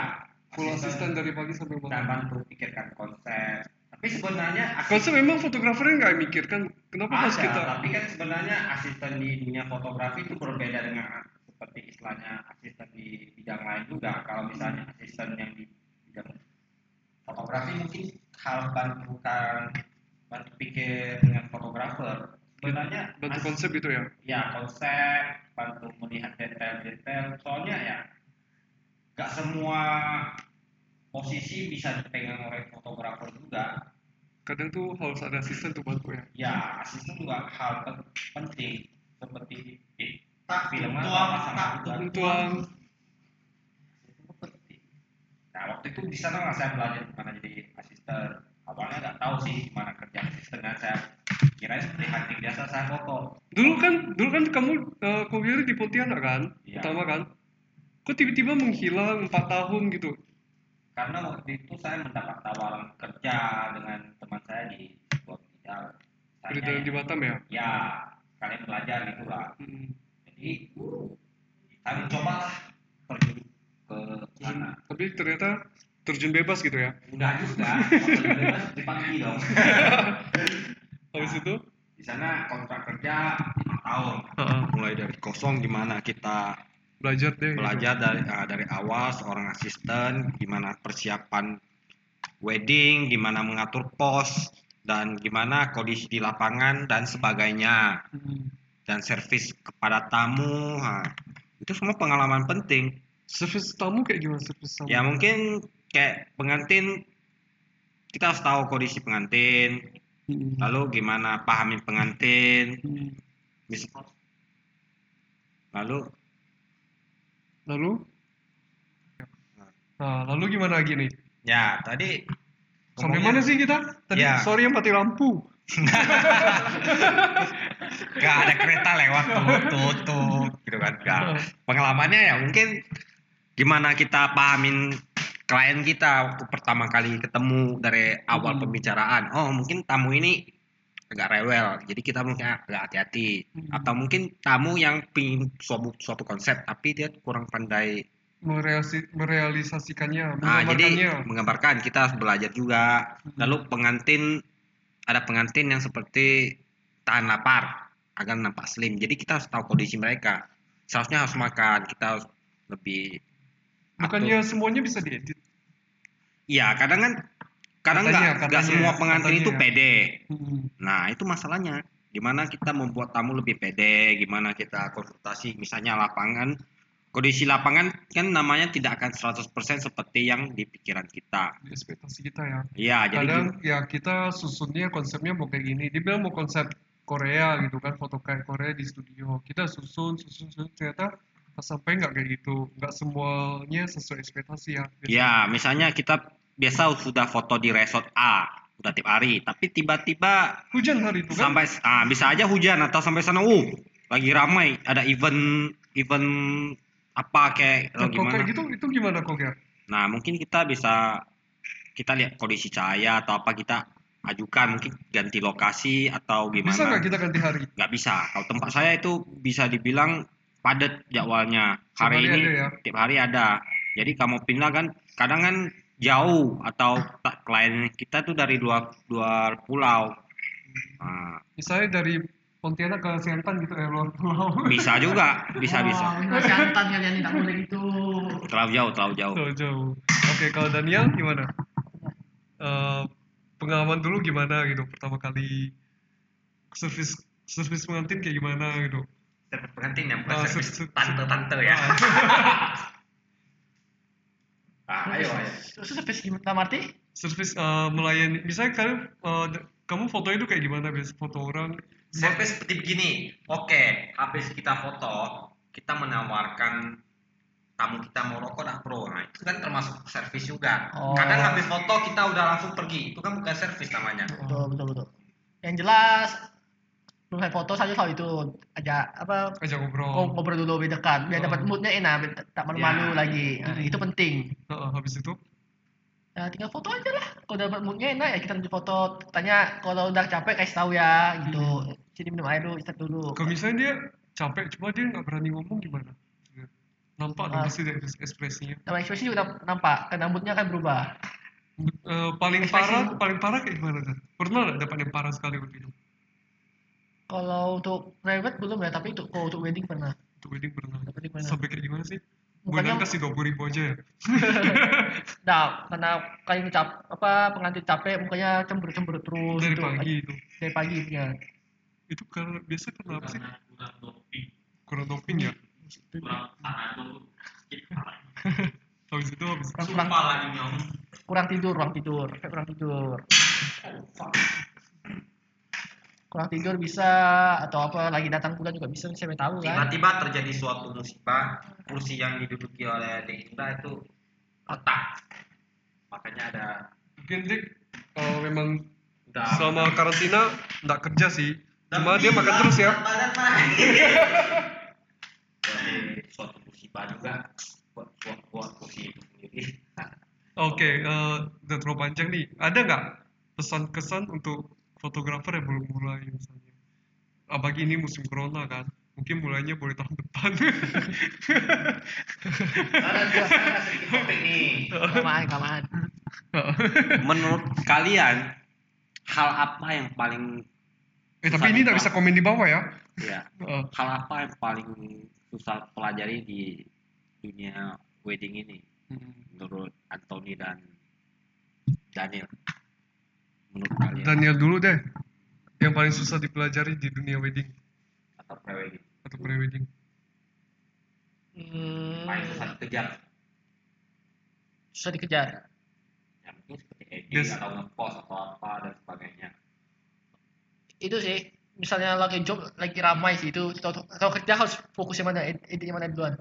Speaker 1: Full asisten dari pagi sampai
Speaker 3: dan
Speaker 1: malam.
Speaker 3: bantu pikirkan konsep tapi sebenarnya
Speaker 1: Konsep memang fotografernya nggak mikirkan kenapa
Speaker 3: ada
Speaker 1: harus kita
Speaker 3: tapi kan sebenarnya asisten di dunia fotografi itu berbeda dengan seperti istilahnya asisten di bidang lain juga. Kalau misalnya asisten yang di bidang fotografi mungkin hal bantukan bantu pikir dengan fotografer. Sebenarnya
Speaker 1: bantu
Speaker 3: as-
Speaker 1: konsep gitu ya?
Speaker 3: ya konsep bantu melihat detail-detail. Soalnya ya gak semua posisi bisa dipegang oleh fotografer juga.
Speaker 1: Kadang tuh harus ada asisten tuh bantu ya.
Speaker 3: ya asisten juga hal pen- penting seperti di tak film
Speaker 4: Tuang,
Speaker 3: sama itu penting. Nah waktu itu di sana lah saya belajar gimana jadi asisten. Awalnya nggak tahu sih gimana kerja asisten dan saya kira seperti hunting biasa saya foto.
Speaker 1: Dulu kan, dulu kan kamu uh, kuliah di Pontianak kan,
Speaker 3: Iya.
Speaker 1: pertama kan? Kok tiba-tiba menghilang 4 tahun gitu?
Speaker 3: Karena waktu itu saya mendapat tawaran kerja dengan teman saya di sebuah bidang
Speaker 1: Berita di Batam ya?
Speaker 3: ya kalian belajar gitu lah
Speaker 1: Hmm.
Speaker 3: jadi saya mencoba lah pergi ke sana
Speaker 1: Tapi ternyata terjun bebas gitu ya?
Speaker 3: udah juga waktu bebas dipanggil dong
Speaker 1: Habis itu?
Speaker 3: di sana kontrak kerja lima tahun
Speaker 1: Heeh.
Speaker 3: mulai dari kosong gimana kita
Speaker 1: Belajar deh. gitu.
Speaker 3: belajar dari ah, dari awal seorang asisten gimana persiapan wedding gimana mengatur pos dan gimana kondisi di lapangan dan sebagainya
Speaker 1: Hmm.
Speaker 3: dan servis kepada tamu ah, itu semua pengalaman penting
Speaker 1: Servis tamu kayak gimana servis tamu?
Speaker 3: ya mungkin kayak pengantin kita harus tahu kondisi pengantin
Speaker 1: Hmm.
Speaker 3: lalu gimana pahamin pengantin
Speaker 1: Hmm.
Speaker 3: lalu
Speaker 1: Lalu? Nah, lalu gimana lagi nih?
Speaker 3: ya tadi
Speaker 1: Sampai mana sih kita? Tadi
Speaker 3: Ya.
Speaker 1: sorry yang mati lampu.
Speaker 3: Gak ada kereta lewat tuh, tuh, tuh, gitu kan. Gak. Pengalamannya ya mungkin gimana kita pahamin klien kita waktu pertama kali ketemu dari awal
Speaker 1: Hmm.
Speaker 3: pembicaraan. Oh mungkin tamu ini agak rewel, jadi kita mungkin agak hati-hati.
Speaker 1: Hmm.
Speaker 3: Atau mungkin tamu yang pingin suatu, suatu konsep tapi dia kurang pandai.
Speaker 1: Merealisasikannya,
Speaker 3: Nah jadi menggambarkan kita harus belajar juga.
Speaker 1: Hmm.
Speaker 3: Lalu pengantin ada pengantin yang seperti tahan lapar agar nampak slim. Jadi kita harus tahu kondisi mereka. Seharusnya harus makan. Kita harus lebih.
Speaker 1: Bukannya semuanya bisa diedit.
Speaker 3: Iya, kadang kan
Speaker 1: Katanya,
Speaker 3: nggak nggak semua pengantin
Speaker 1: katanya
Speaker 3: itu pede.
Speaker 1: Hmm.
Speaker 3: Nah itu masalahnya. Gimana kita membuat tamu lebih pede? Gimana kita konsultasi? Misalnya lapangan. Kondisi lapangan kan namanya tidak akan 100% seperti yang di pikiran kita.
Speaker 1: Di ekspektasi kita ya.
Speaker 3: Iya, jadi
Speaker 1: Kadang ya kita susunnya konsepnya mau kayak gini. Dia bilang mau konsep Korea gitu kan, foto kayak Korea di studio. Kita susun, susun, susun. Ternyata sampai nggak kayak gitu. Nggak semuanya sesuai ekspektasi ya.
Speaker 3: Ya, misalnya kita biasa sudah foto di resort A, udah tiap hari, tapi tiba-tiba
Speaker 1: Hujan hari itu kan.
Speaker 3: sampai ah, bisa aja hujan atau sampai sana, uh, lagi ramai, ada event event apa kayak
Speaker 1: Nah,
Speaker 3: gimana.
Speaker 1: kayak gitu, itu gimana kok ya?
Speaker 3: Nah, mungkin kita bisa kita lihat kondisi cahaya atau apa kita ajukan mungkin ganti lokasi atau gimana.
Speaker 1: Bisa nggak kita ganti hari?
Speaker 3: nggak bisa. Kalau tempat saya itu bisa dibilang padat jadwalnya. Hari ini
Speaker 1: ya?
Speaker 3: tiap hari ada. Jadi kamu pindah kan kadang kan jauh atau tak klien kita tuh dari dua dua pulau. Nah,
Speaker 1: Misalnya dari Pontianak ke Siantan gitu ya, luar pulau.
Speaker 3: bisa juga, bisa bisa.
Speaker 2: Wah, santan kalian tidak boleh gitu.
Speaker 3: Terlalu jauh, terlalu jauh.
Speaker 1: Jauh, jauh. Oke, kalau Daniel gimana? Eh, pengalaman dulu gimana gitu pertama kali servis servis pengantin kayak gimana gitu
Speaker 3: Servis pengantin ya, bukan
Speaker 1: Ah,
Speaker 3: servis
Speaker 1: ser- ser-
Speaker 3: tante-tante ya. ah, ayo, ayo.
Speaker 2: Service gimana dalam arti?
Speaker 1: servis eh, melayani misalnya kalian d- kamu fotonya itu kayak gimana biasa foto orang
Speaker 3: Servis seperti begini. Oke, habis kita foto, kita menawarkan tamu kita mau rokok dah bro. Nah, itu kan termasuk servis juga.
Speaker 2: Oh.
Speaker 3: Kadang habis foto kita udah langsung pergi. Itu kan bukan servis namanya.
Speaker 2: Betul, betul, betul. Yang jelas belum saya foto saja soal itu aja apa
Speaker 1: ajak ngobrol.
Speaker 2: ngobrol dulu lebih dekat biar
Speaker 1: Oh.
Speaker 2: dapat moodnya enak biar tak malu-malu
Speaker 3: Ya.
Speaker 2: lagi. Nah, itu penting.
Speaker 1: Heeh, habis itu?
Speaker 2: Ya tinggal foto aja lah. Kalau dapat moodnya enak ya kita lanjut foto. Tanya kalau udah capek kasih tahu ya gitu. Sini minum air dulu istirahat dulu.
Speaker 1: Kalau misalnya dia capek cuma dia nggak berani ngomong gimana? Nampak dong
Speaker 2: Ah.
Speaker 1: pasti dari ekspresinya.
Speaker 2: Nama ekspresi juga nampak. Kan rambutnya kan berubah.
Speaker 1: Eh, paling
Speaker 2: Ekspresi-
Speaker 1: parah paling parah kayak gimana tuh pernah nggak dapat yang parah sekali waktu itu
Speaker 2: kalau untuk private belum ya tapi untuk kalau untuk wedding pernah.
Speaker 1: Untuk wedding pernah.
Speaker 2: Wedding pernah.
Speaker 1: sampai kayak gimana sih?
Speaker 2: Mukanya-
Speaker 1: Bukan kasih dua puluh ribu aja ya?
Speaker 2: Nah karena ini cap apa pengantin capek mukanya cemberut-cemberut terus
Speaker 1: dari
Speaker 2: gitu.
Speaker 1: pagi itu?
Speaker 2: Dari pagi punya
Speaker 1: itu karena biasa karena apa sih?
Speaker 5: Kurang doping,
Speaker 1: kurang doping ya?
Speaker 5: Kurang
Speaker 1: habis itu habis itu
Speaker 2: kurang. kurang
Speaker 5: nyom.
Speaker 2: kurang tidur kurang tidur Kayak kurang tidur kurang tidur bisa atau apa lagi datang bulan juga bisa saya tahu kan
Speaker 3: Tiba-tiba terjadi suatu musibah, kursi yang diduduki oleh Dek Indra itu retak. Makanya ada
Speaker 1: mungkin dik eh, memang
Speaker 3: udah
Speaker 1: selama karantina nggak kerja sih cuma dia makan terus ya
Speaker 3: Badan naik. Jadi suatu musibah juga buat buat, buat kursi itu sendiri.
Speaker 1: oke eh, udah terlalu panjang nih ada nggak pesan-kesan untuk fotografer yang belum mulai misalnya. Apalagi ini musim corona kan. Mungkin mulainya boleh tahun depan.
Speaker 2: Kamaan kamaan.
Speaker 3: Menurut kalian hal apa yang paling
Speaker 1: eh tapi ini nggak bisa komen di bawah ya.
Speaker 3: Ya hal apa yang paling susah pelajari di dunia wedding ini?
Speaker 1: Hmm.
Speaker 3: menurut Anthony dan Daniel
Speaker 1: Daniel dulu deh. Yang paling susah dipelajari di dunia wedding.
Speaker 3: Atau pre-wedding
Speaker 1: atau pre-wedding
Speaker 3: paling
Speaker 2: hmm,
Speaker 3: susah dikejar.
Speaker 2: Susah dikejar.
Speaker 3: Ya mungkin seperti edit
Speaker 1: Yes.
Speaker 3: atau ngepost atau apa dan sebagainya.
Speaker 2: Itu sih misalnya lagi job lagi ramai sih itu atau, atau kerja harus fokus yang mana ed- edit yang mana duluan.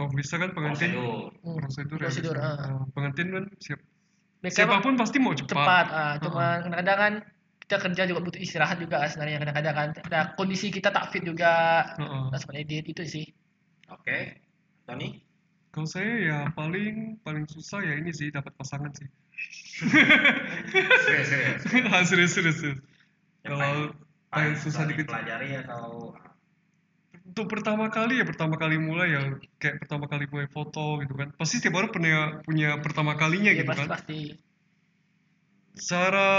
Speaker 1: Oh bisa kan pengantin?
Speaker 3: Prosedur.
Speaker 2: Hmm,
Speaker 1: prosedur, ya,
Speaker 2: prosedur ah.
Speaker 1: Oh, pengantin kan siap
Speaker 2: Mereka siapa
Speaker 1: pun pasti mau cepat,
Speaker 2: cepat ah, cuma kadang-kadang kan kita kerja juga butuh istirahat juga sebenarnya kadang-kadang kan. Ada kondisi kita tak fit juga.
Speaker 1: Heeh.
Speaker 2: nah, sempat edit itu sih.
Speaker 3: Oke. Tony?
Speaker 1: Kalau saya ya paling paling susah ya ini sih dapat pasangan sih.
Speaker 3: serius serius.
Speaker 1: Ah, serius serius. Kalau paling susah
Speaker 3: dipelajari atau
Speaker 1: Untuk pertama kali ya pertama kali mulai ya kayak pertama kali mulai foto gitu kan. Pasti setiap orang punya punya pertama kalinya
Speaker 2: ya
Speaker 1: gitu
Speaker 2: pasti
Speaker 1: kan.
Speaker 2: pasti
Speaker 1: Cara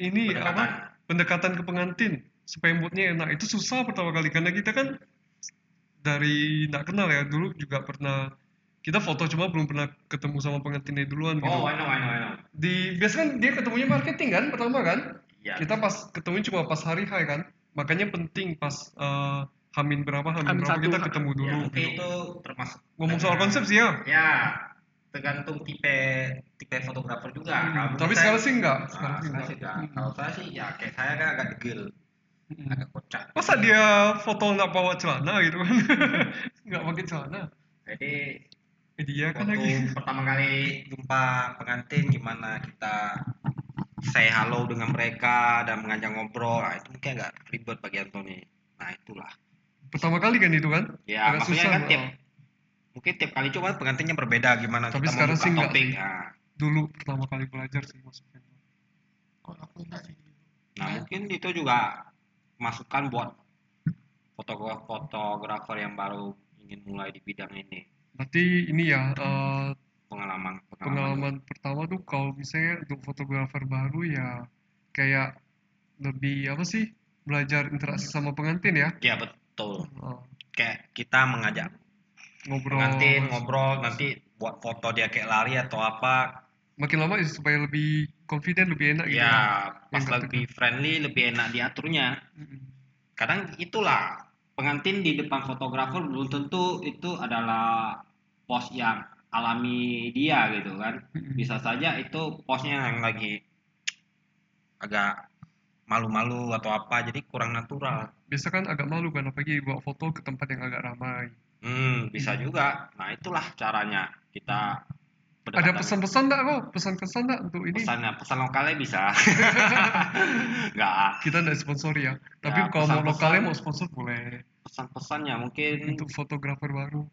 Speaker 1: ini
Speaker 3: Pendekatan.
Speaker 1: apa? Pendekatan ke pengantin supaya moodnya enak itu susah pertama kali karena kita kan dari nggak kenal ya dulu juga pernah kita foto cuma belum pernah ketemu sama pengantinnya duluan gitu.
Speaker 3: oh I know I know I know
Speaker 1: di biasanya kan dia ketemunya marketing kan pertama kan
Speaker 3: iya
Speaker 1: kita pas ketemu cuma pas hari H kan makanya penting pas eh, Hamin berapa Hamin,
Speaker 2: Hamin
Speaker 1: berapa
Speaker 2: satu.
Speaker 1: kita ketemu
Speaker 3: ya,
Speaker 1: dulu gitu.
Speaker 3: itu termasuk
Speaker 1: ngomong soal konsep sih ya?
Speaker 3: Ya tergantung tipe tipe fotografer juga.
Speaker 1: Hmm,
Speaker 3: Kalau
Speaker 1: tapi sekarang
Speaker 3: saya-
Speaker 1: sih enggak
Speaker 3: Ah,
Speaker 1: sekarang sih
Speaker 3: saya
Speaker 1: enggak.
Speaker 3: enggak. Kalau saya sih ya kayak saya kan agak degil.
Speaker 1: Hmm.
Speaker 3: agak kocak.
Speaker 1: Masa dia foto nggak bawa celana gitu kan? Nggak pakai celana.
Speaker 3: Jadi
Speaker 1: dia kan
Speaker 3: waktu
Speaker 1: lagi.
Speaker 3: pertama kali jumpa pengantin gimana kita say halo dengan mereka dan mengajak ngobrol nah itu mungkin agak ribet bagi Anthony. Nah itulah
Speaker 1: pertama kali kan itu kan?
Speaker 3: Ya
Speaker 1: Agak
Speaker 3: maksudnya
Speaker 1: susah,
Speaker 3: kan tiap mungkin tiap kali cuma pengantinnya berbeda gimana
Speaker 1: Tapi
Speaker 3: kita
Speaker 1: sekarang sih enggak.
Speaker 3: nah,
Speaker 1: dulu pertama kali belajar sih maksudnya
Speaker 2: kalau aku enggak sih.
Speaker 3: Nah mungkin itu juga masukan buat fotografer fotografer yang baru ingin mulai di bidang ini.
Speaker 1: Berarti ini ya eh,
Speaker 3: pengalaman
Speaker 1: pengalaman pertama tuh kalau misalnya untuk fotografer baru ya kayak lebih apa sih? Belajar interaksi sama pengantin ya?
Speaker 3: Ya betul
Speaker 1: Oh,
Speaker 3: kayak kita mengajak
Speaker 1: ngobrol.
Speaker 3: pengantin ngobrol nanti buat foto dia kayak lari atau apa.
Speaker 1: Makin lama ya supaya lebih confident lebih enak gitu
Speaker 3: ya pas
Speaker 1: Yang
Speaker 3: lebih friendly lebih enak diaturnya. Kadang itulah pengantin di depan fotografer belum tentu itu adalah pos yang alami dia gitu kan. Bisa saja itu posnya yang lagi agak malu-malu atau apa jadi kurang natural
Speaker 1: Biasa kan agak malu kan apalagi bawa foto ke tempat yang agak ramai.
Speaker 3: hmm bisa juga nah itulah caranya kita
Speaker 1: Ada pesan-pesan enggak kok? Pesan-pesan enggak untuk ini?
Speaker 3: pesannya pesan lokalnya bisa nggak
Speaker 1: Kita enggak sponsori ya. Tapi
Speaker 3: Ya,
Speaker 1: kalau mau lokalnya mau sponsor boleh.
Speaker 3: pesan-pesannya mungkin
Speaker 1: Untuk fotografer baru.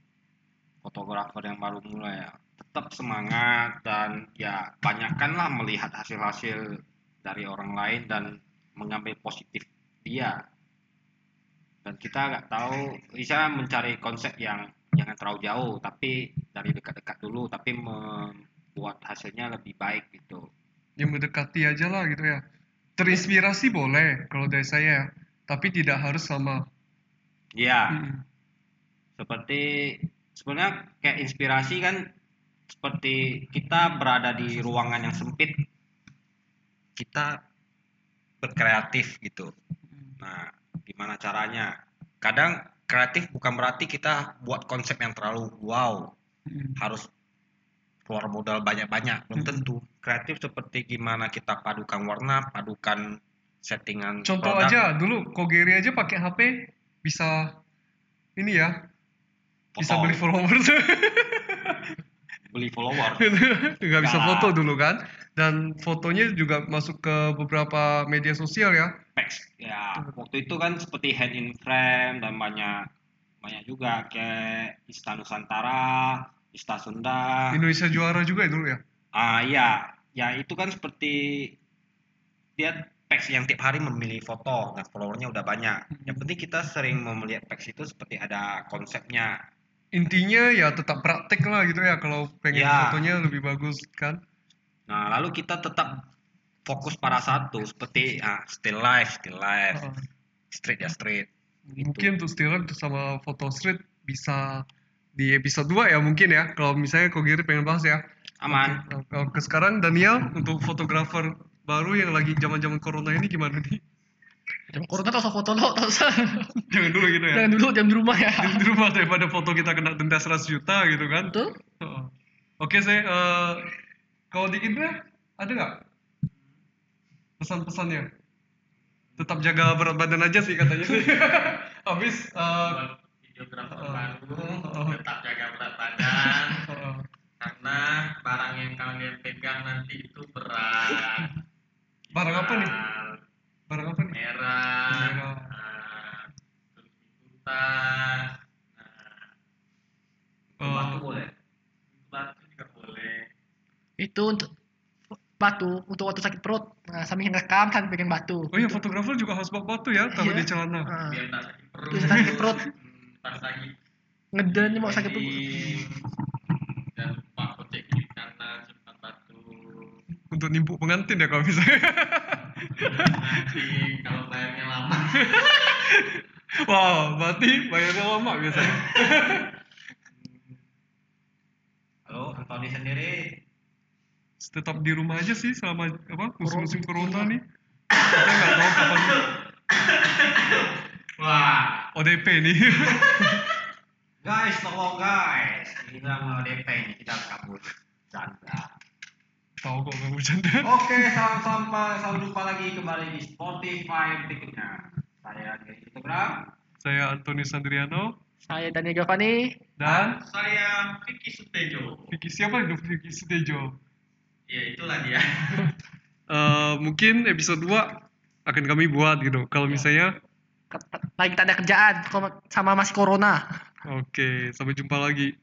Speaker 3: fotografer yang baru mulai ya tetap semangat dan ya banyakkanlah melihat hasil-hasil dari orang lain dan mengambil positif dia dan kita nggak tahu bisa mencari konsep yang jangan terlalu jauh tapi dari dekat-dekat dulu tapi membuat hasilnya lebih baik gitu
Speaker 1: Yang mendekati aja lah gitu ya. Terinspirasi boleh kalau dari saya ya. Tapi tidak harus sama.
Speaker 3: ya
Speaker 1: Mm-mm.
Speaker 3: seperti sebenarnya kayak inspirasi kan seperti kita berada di ruangan yang sempit kita berkreatif gitu nah gimana caranya kadang kreatif bukan berarti kita buat konsep yang terlalu wow
Speaker 1: Mm-mm.
Speaker 3: harus keluar modal banyak-banyak belum
Speaker 1: Mm-mm.
Speaker 3: tentu kreatif seperti gimana kita padukan warna padukan settingan
Speaker 1: Contoh
Speaker 3: produk,
Speaker 1: aja dulu Kogeri aja pakai HP bisa ini ya. Bisa
Speaker 3: foto,
Speaker 1: beli followers.
Speaker 3: beli follower
Speaker 1: nggak bisa foto dulu kan dan fotonya juga masuk ke beberapa media sosial ya.
Speaker 3: Pex ya waktu itu kan seperti hand in frame dan banyak banyak juga kayak Ista Nusantara Ista Sunda.
Speaker 1: Indonesia juara juga ya dulu ya?
Speaker 3: Ah iya. Ya itu kan seperti dia Pex yang tiap hari memilih foto dan followernya udah banyak. Yang penting kita sering mau melihat Pex itu seperti ada konsepnya.
Speaker 1: Intinya ya tetap praktek lah gitu ya kalau pengen
Speaker 3: Ya.
Speaker 1: fotonya lebih bagus kan
Speaker 3: nah lalu kita tetap fokus pada satu seperti ah, still life still life
Speaker 1: Heeh.
Speaker 3: street ya street Gitu.
Speaker 1: mungkin untuk still life sama foto street bisa di episode 2 ya mungkin ya kalau misalnya Kogeri pengen bahas ya
Speaker 3: aman
Speaker 1: Oke. Kalau ke sekarang Daniel untuk fotografer baru yang lagi zaman-zaman corona ini gimana nih
Speaker 2: Jam corona tak usah foto lo, tak usah.
Speaker 1: jangan dulu gitu ya
Speaker 2: Jangan dulu jam di rumah ya.
Speaker 1: Jangan di rumah daripada foto kita kena denda 100 juta gitu kan
Speaker 2: Betul?
Speaker 1: Heeh. Oke saya eh, kalau di Indra ada nggak pesan-pesannya? Tetap jaga berat badan aja sih katanya sih. Habis eh,
Speaker 4: buat videografer
Speaker 1: Oh.
Speaker 4: baru
Speaker 1: Oh.
Speaker 4: tetap jaga berat badan
Speaker 1: eh,
Speaker 4: karena barang yang kalian pegang nanti itu berat
Speaker 1: barang apa nih? Barang apa nih?
Speaker 4: merah
Speaker 1: Merah.
Speaker 4: nah, terus itu tas nah,
Speaker 1: Eh,
Speaker 3: batu boleh
Speaker 4: batu juga boleh
Speaker 2: Itu untuk batu untuk waktu sakit perut. Nah, sambil ngerekam sambil pegang batu.
Speaker 1: oh iya fotografer juga harus bawa batu ya taruh
Speaker 2: Iya.
Speaker 1: di celana.
Speaker 2: Ah.
Speaker 4: biar tak sakit perut
Speaker 2: Biar tak sakit perut.
Speaker 4: Hmm, pas lagi
Speaker 2: Ngeden mau sakit perut.
Speaker 4: dan kocek kanan batu
Speaker 1: Untuk nimpuk pengantin ya kalau misalnya.
Speaker 4: nanti kalau bayarnya lama
Speaker 1: Wah, berarti bayarnya lama biasanya.
Speaker 3: halo Anthony sendiri
Speaker 1: Tetap di rumah aja sih selama apa musim-musim corona nih. Kita nggak tahu kapan
Speaker 4: wah
Speaker 1: ODP nih.
Speaker 3: Guys, tolong guys. Hilang DP ini kita harus kabur. Canda.
Speaker 1: tahu kok kamu bercanda.
Speaker 3: Oke, salam sampai sampai jumpa lagi kembali di Spotify berikutnya. Saya di Instagram.
Speaker 1: Saya Antoni Sandriano
Speaker 2: Saya Daniel Giovanni.
Speaker 1: dan
Speaker 4: saya Vicky Sutejo
Speaker 1: Vicky siapa itu Vicky Sutejo.
Speaker 4: Ya itulah dia
Speaker 1: Eh, mungkin episode 2 akan kami buat gitu. Kalau misalnya
Speaker 2: Lagi tak ada kerjaan sama masih corona.
Speaker 1: oke, sampai jumpa lagi.